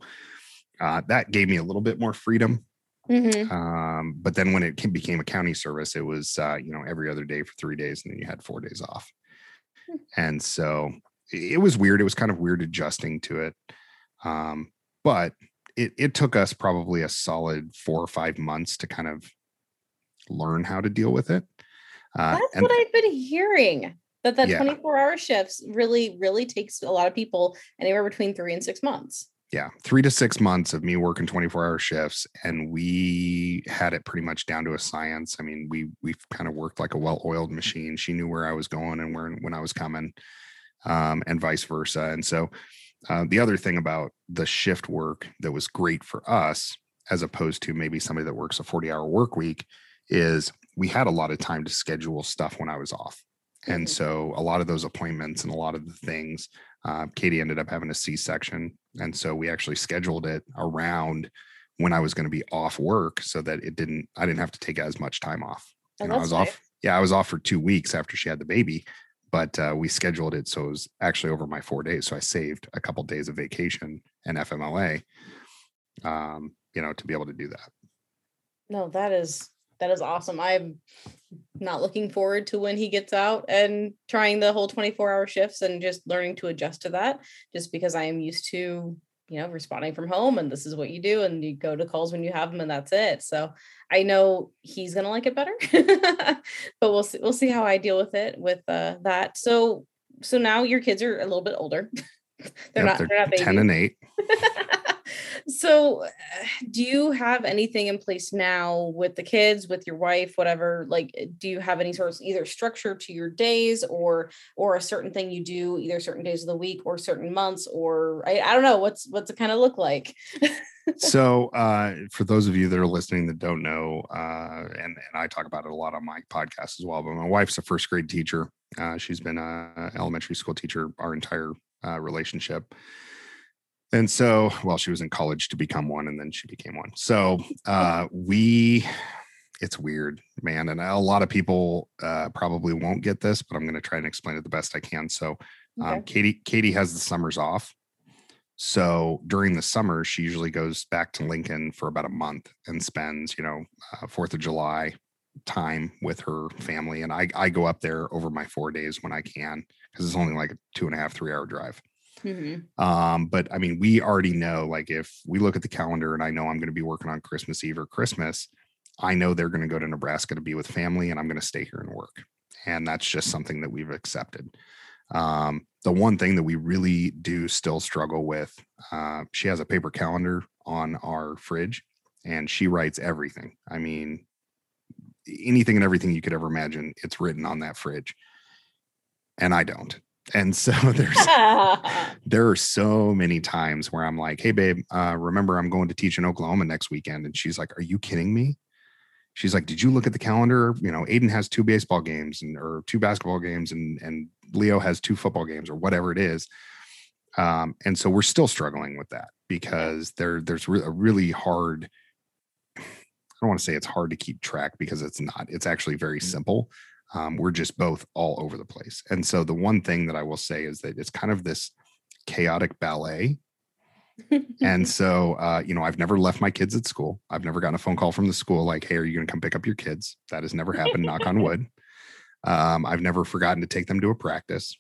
uh, that gave me a little bit more freedom. Mm-hmm. Um, but then when it became a county service, it was uh, you know every other day for three days, and then you had four days off. Hmm. And so it was weird. It was kind of weird adjusting to it. Um, but it it took us probably a solid four or five months to kind of learn how to deal with it. Uh, That's and, what I've been hearing. That that yeah. 24 hour shifts really, really takes a lot of people anywhere between three and six months. Yeah, three to six months of me working 24 hour shifts, and we had it pretty much down to a science. I mean, we we kind of worked like a well oiled machine. She knew where I was going and where when I was coming, um, and vice versa. And so, uh, the other thing about the shift work that was great for us, as opposed to maybe somebody that works a 40 hour work week, is we had a lot of time to schedule stuff when I was off. And mm-hmm. so a lot of those appointments and a lot of the things, uh, Katie ended up having a C section. And so we actually scheduled it around when I was going to be off work so that it didn't, I didn't have to take as much time off. Oh, and I was nice. off. Yeah, I was off for two weeks after she had the baby, but uh, we scheduled it so it was actually over my four days. So I saved a couple days of vacation and FMLA, um, you know, to be able to do that. No, that is that is awesome. I'm not looking forward to when he gets out and trying the whole 24 hour shifts and just learning to adjust to that just because I am used to, you know, responding from home and this is what you do and you go to calls when you have them and that's it. So I know he's going to like it better. but we'll see we'll see how I deal with it with uh, that. So so now your kids are a little bit older. they're, yep, not, they're, they're not 10 and 8 so do you have anything in place now with the kids with your wife whatever? Like do you have any sort of either structure to your days or or a certain thing you do either certain days of the week or certain months or i, I don't know what's what's it kind of look like? So uh, for those of you that are listening that don't know uh, and, and i talk about it a lot on my podcast as well but my wife's a first grade teacher. Uh, she's been a elementary school teacher our entire uh, relationship. And so well she was in college to become one and then she became one. So uh we it's weird man. And a lot of people uh probably won't get this but i'm going to try and explain it the best i can. So um, okay. katie katie has the summers off. So during the summer she usually goes back to lincoln for about a month and spends you know uh, fourth of july time with her family and i i go up there over my four days when i can because it's only like a two and a half three hour drive Mm-hmm. Um, but I mean, we already know like if we look at the calendar and I know I'm going to be working on Christmas Eve or Christmas, I know they're going to go to Nebraska to be with family and I'm going to stay here and work. And that's just something that we've accepted. Um, the one thing that we really do still struggle with, uh, she has a paper calendar on our fridge and she writes everything. I mean, anything and everything you could ever imagine, it's written on that fridge. And I don't. And so there's there are so many times where i'm like hey babe uh, remember i'm going to teach in oklahoma next weekend? And she's like are you kidding me? She's like did you look at the calendar? You know aiden has two baseball games and or two basketball games and and leo has two football games or whatever it is. Um, and so we're still struggling with that because there there's re- a really hard don't want to say it's hard to keep track because it's not it's actually very mm. simple um, we're just both all over the place. And so the one thing that I will say is that it's kind of this chaotic ballet. and so, uh, you know, I've never left my kids at school. I've never gotten a phone call from the school like, "Hey, are you going to come pick up your kids?" That has never happened. knock on wood. Um, I've never forgotten to take them to a practice.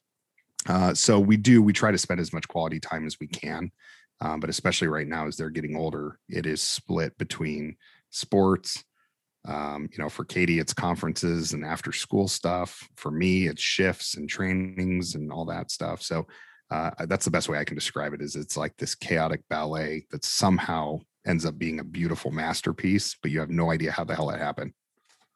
Uh, so we do. We try to spend as much quality time as we can. Um, but especially right now, as they're getting older, it is split between sports, um, you know, for Katie, it's conferences and after school stuff. For me, it's shifts and trainings and all that stuff. So uh, that's the best way I can describe it. Is it's like this chaotic ballet that somehow ends up being a beautiful masterpiece, but you have no idea how the hell it happened.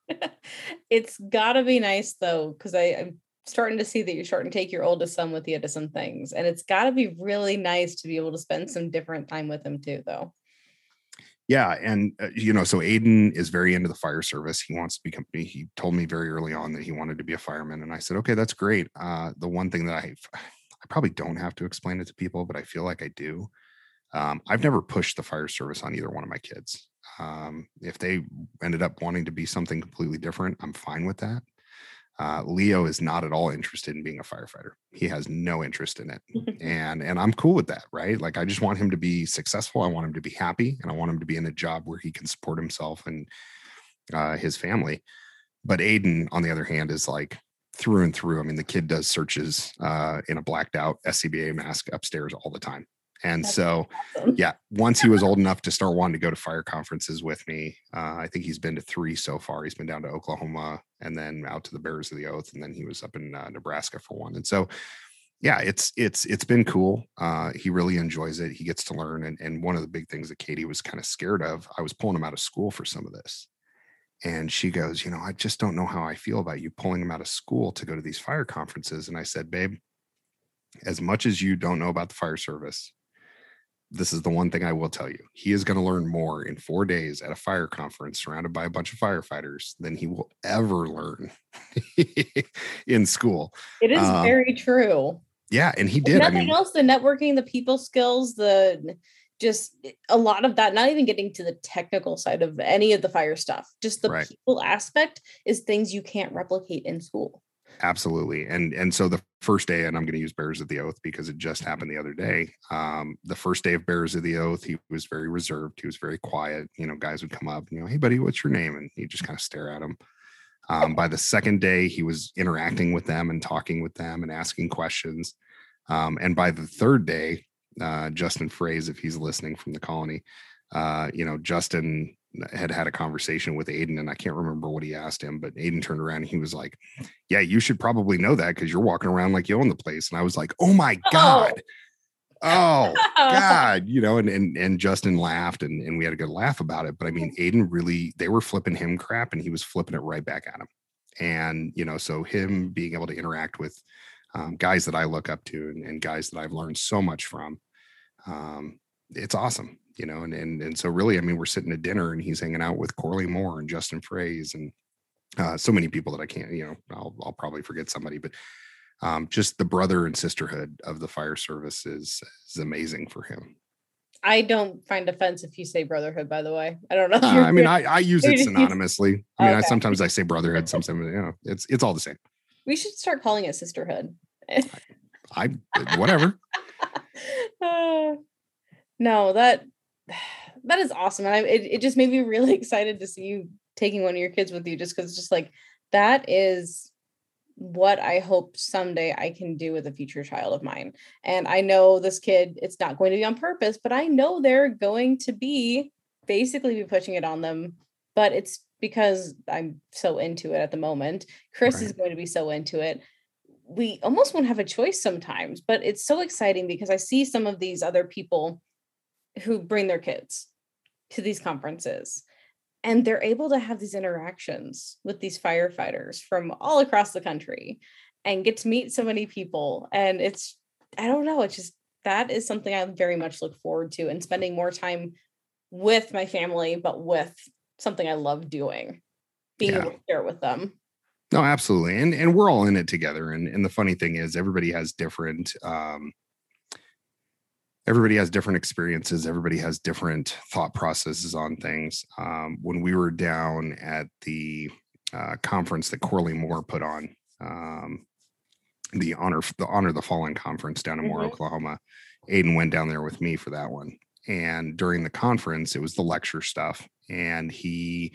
it's got to be nice though, because I'm starting to see that you're starting to take your oldest son with you to some things, and it's got to be really nice to be able to spend some different time with him too, though. Yeah, and uh, you know, so Aiden is very into the fire service. He wants to become. He told me very early on that he wanted to be a fireman, and I said, okay, that's great. Uh, the one thing that I, I probably don't have to explain it to people, but I feel like I do. Um, I've never pushed the fire service on either one of my kids. Um, if they ended up wanting to be something completely different, I'm fine with that. Uh, Leo is not at all interested in being a firefighter. He has no interest in it, and and I'm cool with that, right? Like I just want him to be successful. I want him to be happy, and I want him to be in a job where he can support himself and uh, his family. But Aiden, on the other hand, is like through and through. I mean, the kid does searches uh, in a blacked out SCBA mask upstairs all the time. And That's so, awesome. yeah, once he was old enough to start wanting to go to fire conferences with me, uh, I think he's been to three so far. He's been down to Oklahoma and then out to the Bears of the Oath, and then he was up in uh, Nebraska for one. And so, yeah, it's it's it's been cool. Uh, he really enjoys it. He gets to learn. And and one of the big things that Katie was kind of scared of, I was pulling him out of school for some of this. And she goes, you know, I just don't know how I feel about you pulling him out of school to go to these fire conferences. And I said, babe, as much as you don't know about the fire service, this is the one thing I will tell you. He is going to learn more in four days at a fire conference surrounded by a bunch of firefighters than he will ever learn in school. It is um, very true. Yeah. And he did. Nothing I mean, else, the networking, the people skills, the just a lot of that, not even getting to the technical side of any of the fire stuff, just the right. people aspect is things you can't replicate in school absolutely and and so the first day and i'm going to use bears of the oath because it just happened the other day um, the first day of bears of the oath he was very reserved he was very quiet you know guys would come up you know hey buddy what's your name? and he'd just kind of stare at him um, by the second day he was interacting with them and talking with them and asking questions um, and by the third day uh, justin Fraze if he's listening from the colony uh, you know justin had had a conversation with Aiden, and I can't remember what he asked him, but Aiden turned around and he was like, "Yeah, you should probably know that because you're walking around like you own the place." And I was like, "Oh my oh. god!" oh God, you know, and and and Justin laughed and and we had a good laugh about it. But I mean, Aiden really they were flipping him crap and he was flipping it right back at him. And you know, so him being able to interact with um, guys that I look up to and, and, guys that I've learned so much from, um, it's awesome, you know. And and and so really, I mean, we're sitting at dinner and he's hanging out with Corley Moore and Justin Fraze and uh, so many people that I can't, you know, I'll I'll probably forget somebody, but um, just the brother and sisterhood of the fire service is is amazing for him. I don't find offense if you say brotherhood. By the way, I don't know. Uh, I mean, I, I use it synonymously. I mean, okay. I, sometimes I say brotherhood. Sometimes you know, it's it's all the same. We should start calling it sisterhood. I whatever. Uh, no, that that is awesome, and I, it it just made me really excited to see you taking one of your kids with you, just because it's just like that is what I hope someday I can do with a future child of mine. And I know this kid, it's not going to be on purpose, but I know they're going to be basically be pushing it on them. But it's because I'm so into it at the moment. Chris right. is going to be so into it. We almost won't have a choice sometimes, but it's so exciting because I see some of these other people who bring their kids to these conferences. And they're able to have these interactions with these firefighters from all across the country and get to meet so many people. And it's i don't know it's just that is something i very much look forward to and spending more time with my family but with something i love doing being yeah. able to share with them. No absolutely. And and we're all in it together. And and the funny thing is everybody has different um everybody has different experiences everybody has different thought processes on things. Um, when we were down at the uh, conference that corley moore put on um, the honor the honor the fallen conference down in mm-hmm. moore oklahoma aiden went down there with me for that one. And during the conference it was the lecture stuff. And he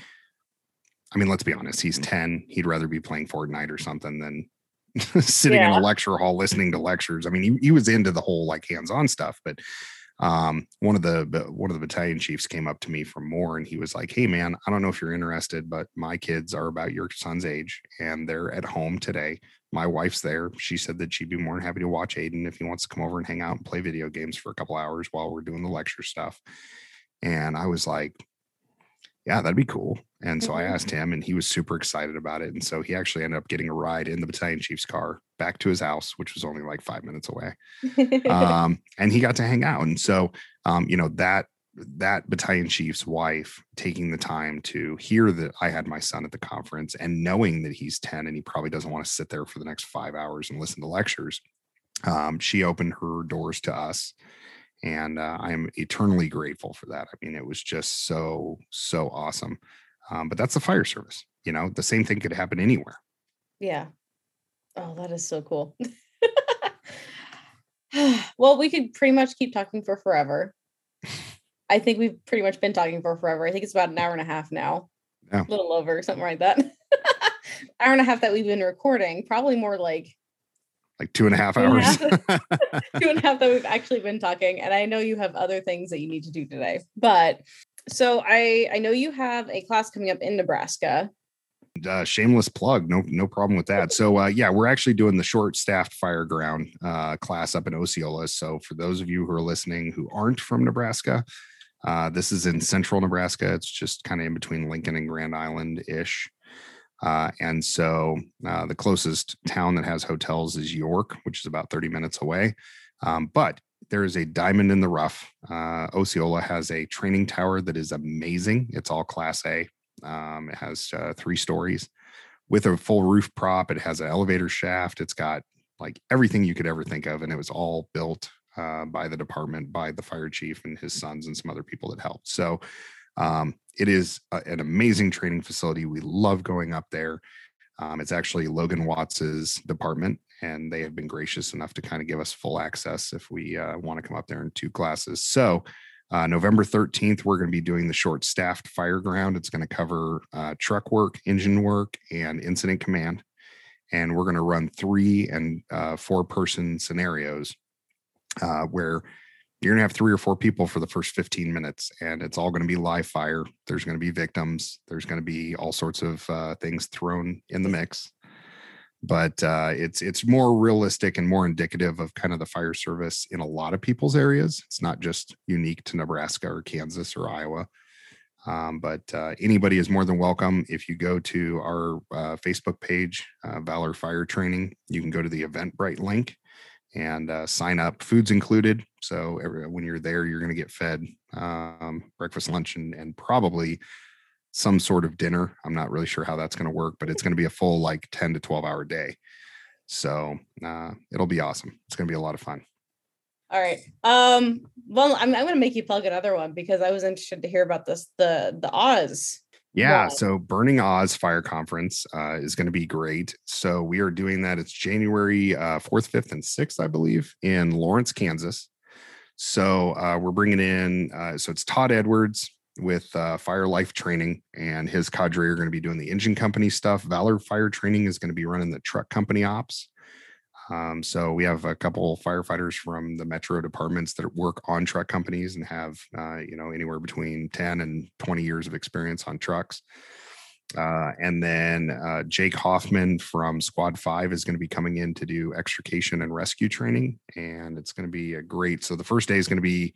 i mean let's be honest he's 10 he'd rather be playing fortnite or something than sitting yeah. in a lecture hall listening to lectures. I mean, he, he was into the whole like hands-on stuff, but um, one of the one of the battalion chiefs came up to me from Moore and he was like, "Hey man, I don't know if you're interested, but my kids are about your son's age and they're at home today. My wife's there. She said that she'd be more than happy to watch Aiden if he wants to come over and hang out and play video games for a couple hours while we're doing the lecture stuff." And I was like, yeah, that'd be cool. And so I asked mm-hmm. him, and he was super excited about it. And so he actually ended up getting a ride in the battalion chief's car back to his house, which was only like five minutes away. um, and he got to hang out. And so, um, you know, that that battalion chief's wife taking the time to hear that I had my son at the conference and knowing that he's 10 and he probably doesn't want to sit there for the next five hours and listen to lectures. Um, she opened her doors to us and uh, I'm eternally grateful for that. I mean, it was just so so awesome. Um, but that's the fire service. You know, the same thing could happen anywhere. Yeah. Oh, that is so cool. well, we could pretty much keep talking for forever. I think we've pretty much been talking for forever. I think it's about an hour and a half now. Yeah. A little over, something like that. hour and a half that we've been recording, probably more like like two and a half hours. two and a half that we've actually been talking. And I know you have other things that you need to do today. But so I I know you have a class coming up in Nebraska. Uh, shameless plug, no no problem with that. So uh, yeah, we're actually doing the short staffed fire ground uh, class up in Osceola. So for those of you who are listening who aren't from Nebraska, uh, this is in central Nebraska. It's just kind of in between Lincoln and Grand Island ish. Uh, and so uh, the closest town that has hotels is York, which is about 30 minutes away. Um, but there is a diamond in the rough. Uh, Osceola has a training tower that is amazing. It's all Class A. Um, it has uh, three stories with a full roof prop. It has an elevator shaft. It's got like everything you could ever think of, and it was all built uh, by the department, by the fire chief and his sons, and some other people that helped. So um, it is a, an amazing training facility. We love going up there. Um, it's actually Logan Watts's department, and they have been gracious enough to kind of give us full access if we uh, want to come up there in two classes. So, uh, November 13th, we're going to be doing the short staffed fire ground. It's going to cover uh, truck work, engine work, and incident command. And we're going to run three and uh, four person scenarios uh, where you're going to have three or four people for the first 15 minutes and it's all going to be live fire there's going to be victims there's going to be all sorts of uh, things thrown in the mix but uh, it's it's more realistic and more indicative of kind of the fire service in a lot of people's areas. It's not just unique to Nebraska or Kansas or Iowa. Um, but uh, anybody is more than welcome. If you go to our uh, Facebook page, uh, Valor Fire Training, you can go to the Eventbrite link and uh, sign up. Food's included. So every, when you're there, you're going to get fed um, breakfast, lunch, and, and probably some sort of dinner. I'm not really sure how that's going to work, but it's going to be a full like 10 to 12 hour day. So uh, it'll be awesome. It's going to be a lot of fun. All right. Um, well, I'm, I'm going to make you plug another one because I was interested to hear about this the the Oz. Yeah, so Burning Oz Fire Conference uh, is going to be great. So we are doing that. It's January uh, 4th, 5th, and 6th, I believe, in Lawrence, Kansas. So uh, we're bringing in, uh, so it's Todd Edwards with uh, Fire Life Training, and his cadre are going to be doing the engine company stuff. Valor Fire Training is going to be running the truck company ops. Um, so we have a couple firefighters from the metro departments that work on truck companies and have, uh, you know, anywhere between 10 and 20 years of experience on trucks. Uh, and then uh, Jake Hoffman from Squad 5 is going to be coming in to do extrication and rescue training. And it's going to be a great. So the first day is going to be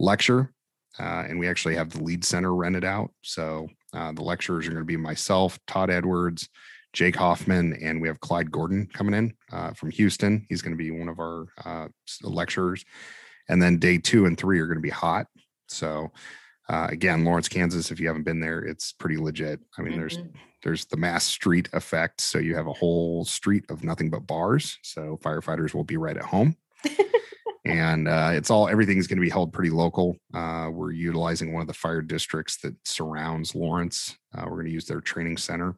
lecture. Uh, and we actually have the Lied Center rented out. So uh, the lecturers are going to be myself, Todd Edwards, Jake Hoffman, and we have Clyde Gordon coming in uh, from Houston. He's going to be one of our uh, lecturers. And then day two and three are going to be hot. So uh, again, Lawrence, Kansas. If you haven't been there, it's pretty legit. I mean, mm-hmm. there's there's the mass street effect. So you have a whole street of nothing but bars. So firefighters will be right at home. and uh, it's all everything's going to be held pretty local. Uh, we're utilizing one of the fire districts that surrounds Lawrence. Uh, we're going to use their training center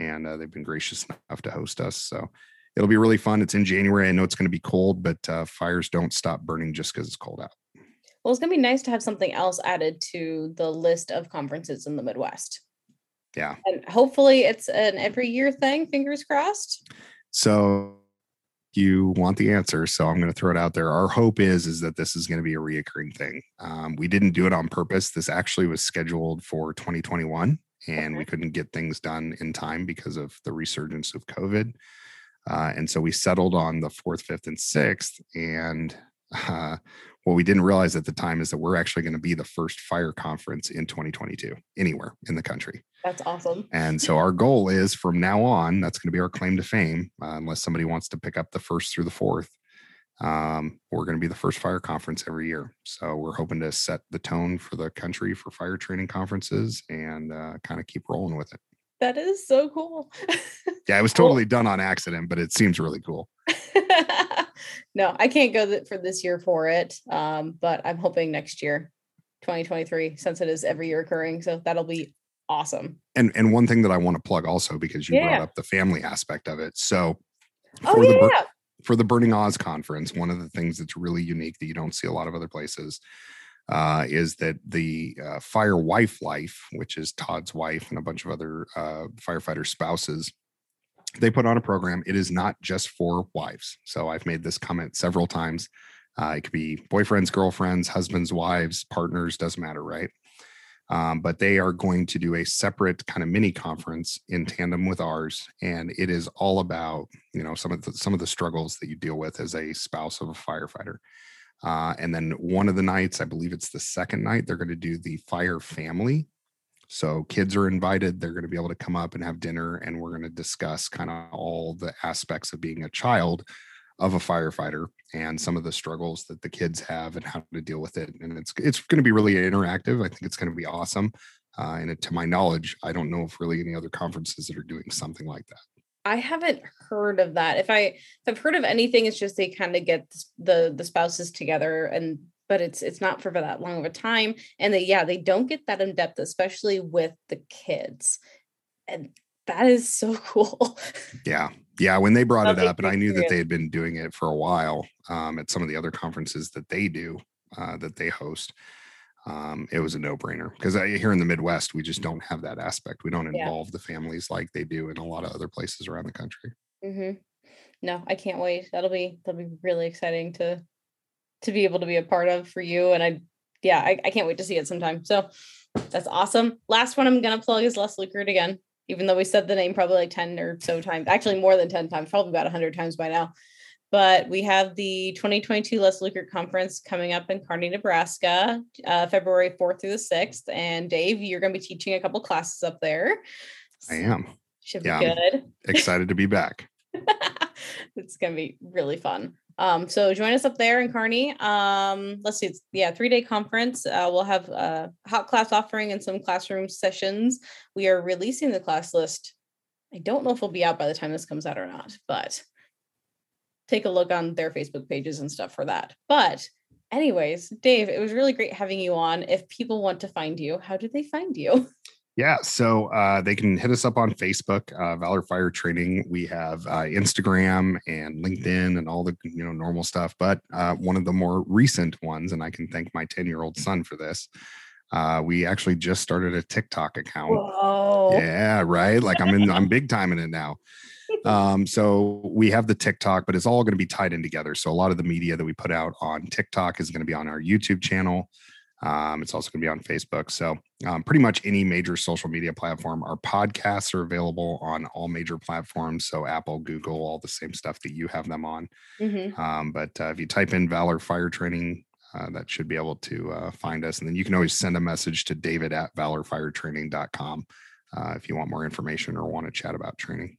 and uh, they've been gracious enough to host us. So it'll be really fun. It's in January. I know it's going to be cold, but uh, fires don't stop burning just because it's cold out. Well, it's going to be nice to have something else added to the list of conferences in the Midwest. Yeah. And hopefully it's an every year thing, fingers crossed. So you want the answer so i'm going to throw it out there our hope is is that this is going to be a reoccurring thing um, we didn't do it on purpose this actually was scheduled for 2021 and we couldn't get things done in time because of the resurgence of COVID. Uh, and so we settled on the fourth, fifth, and sixth. And uh, what we didn't realize at the time is that we're actually going to be the first fire conference in 2022 anywhere in the country. That's awesome. And so our goal is from now on, that's going to be our claim to fame, uh, unless somebody wants to pick up the first through the fourth, um, we're going to be the first fire conference every year. So we're hoping to set the tone for the country for fire training conferences and uh, kind of keep rolling with it. That is so cool. yeah, it was totally done on accident, but it seems really cool. no, I can't go for this year for it, um, but I'm hoping next year, 2023, since it is every year occurring. So that'll be awesome. And and one thing that I want to plug also because you yeah. brought up the family aspect of it. So oh, yeah, the, for the Burning Oz conference, one of the things that's really unique that you don't see a lot of other places uh, is that the uh, Fire Wife Life, which is Todd's wife and a bunch of other uh, firefighter spouses, they put on a program. It is not just for wives. So I've made this comment several times. Uh, it could be boyfriends, girlfriends, husbands, wives, partners, doesn't matter, right? Um, but they are going to do a separate kind of mini conference in tandem with ours, and it is all about you know some of the some of the struggles that you deal with as a spouse of a firefighter. Uh, and then one of the nights, I believe it's the second night, they're going to do the fire family. So kids are invited. They're going to be able to come up and have dinner, and we're going to discuss kind of all the aspects of being a child of a firefighter and some of the struggles that the kids have and how to deal with it. And it's it's going to be really interactive. I think it's going to be awesome. Uh, and it, to my knowledge, I don't know if really any other conferences that are doing something like that. I haven't heard of that. If I if I've heard of anything, it's just they kind of get the the spouses together and but it's it's not for that long of a time. And they yeah, they don't get that in depth, especially with the kids. And that is so cool. Yeah. Yeah. When they brought it up, and I knew that they had been doing it for a while um, at some of the other conferences that they do, uh, that they host, um, it was a no brainer because here in the Midwest, we just don't have that aspect. We don't involve yeah. the families like they do in a lot of other places around the country. Mm-hmm. No, I can't wait. That'll be that'll be really exciting to to be able to be a part of for you. And I, yeah, I, I can't wait to see it sometime. So that's awesome. Last one I'm gonna plug is Les Lukert again even though we said the name probably like 10 or so times, actually more than 10 times, probably about 100 times by now. But we have the 2022 Les Lukert Conference coming up in Kearney, Nebraska, uh, February 4th through the 6th. And Dave, you're going to be teaching a couple classes up there. I am. Should be yeah, good. excited to be back. it's going to be really fun. Um, so join us up there in Kearney. Um, let's see, it's yeah, three day conference. Uh, we'll have a hot class offering and some classroom sessions. We are releasing the class list. I don't know if it'll be out by the time this comes out or not, but take a look on their Facebook pages and stuff for that. But anyways, Dave, it was really great having you on. If people want to find you, how do they find you? Yeah, so uh, they can hit us up on Facebook, uh, Valor Fire Training. We have uh, Instagram and LinkedIn and all the you know normal stuff. But uh, one of the more recent ones, and I can thank my ten year old son for this. Uh, we actually just started a TikTok account. Whoa. Yeah, right. Like I'm in, I'm big time in it now. Um, so we have the TikTok, but it's all going to be tied in together. So a lot of the media that we put out on TikTok is going to be on our YouTube channel. Um, it's also going to be on Facebook. So, um, pretty much any major social media platform. Our podcasts are available on all major platforms. So, Apple, Google, all the same stuff that you have them on. Mm-hmm. Um, but uh, if you type in Valor Fire Training, uh, that should be able to uh, find us. And then you can always send a message to david at valorfiretraining.com uh, if you want more information or want to chat about training.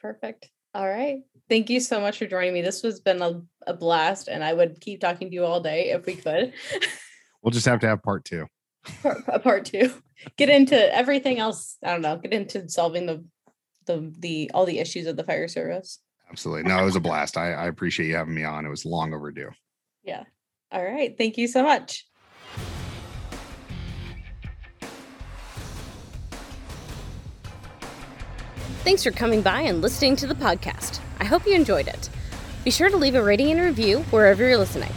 Perfect. All right. Thank you so much for joining me. This has been a, a blast, and I would keep talking to you all day if we could. we'll just have to have part two. Part, part two. Get into everything else. I don't know. Get into solving the the the all the issues of the fire service. Absolutely. No, it was a blast. I, I appreciate you having me on. It was long overdue. Yeah. All right. Thank you so much. Thanks for coming by and listening to the podcast. I hope you enjoyed it. Be sure to leave a rating and review wherever you're listening.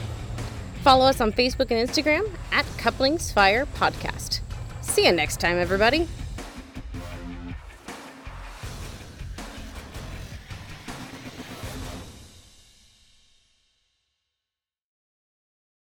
Follow us on Facebook and Instagram at Couplings Fire Podcast. See you next time, everybody.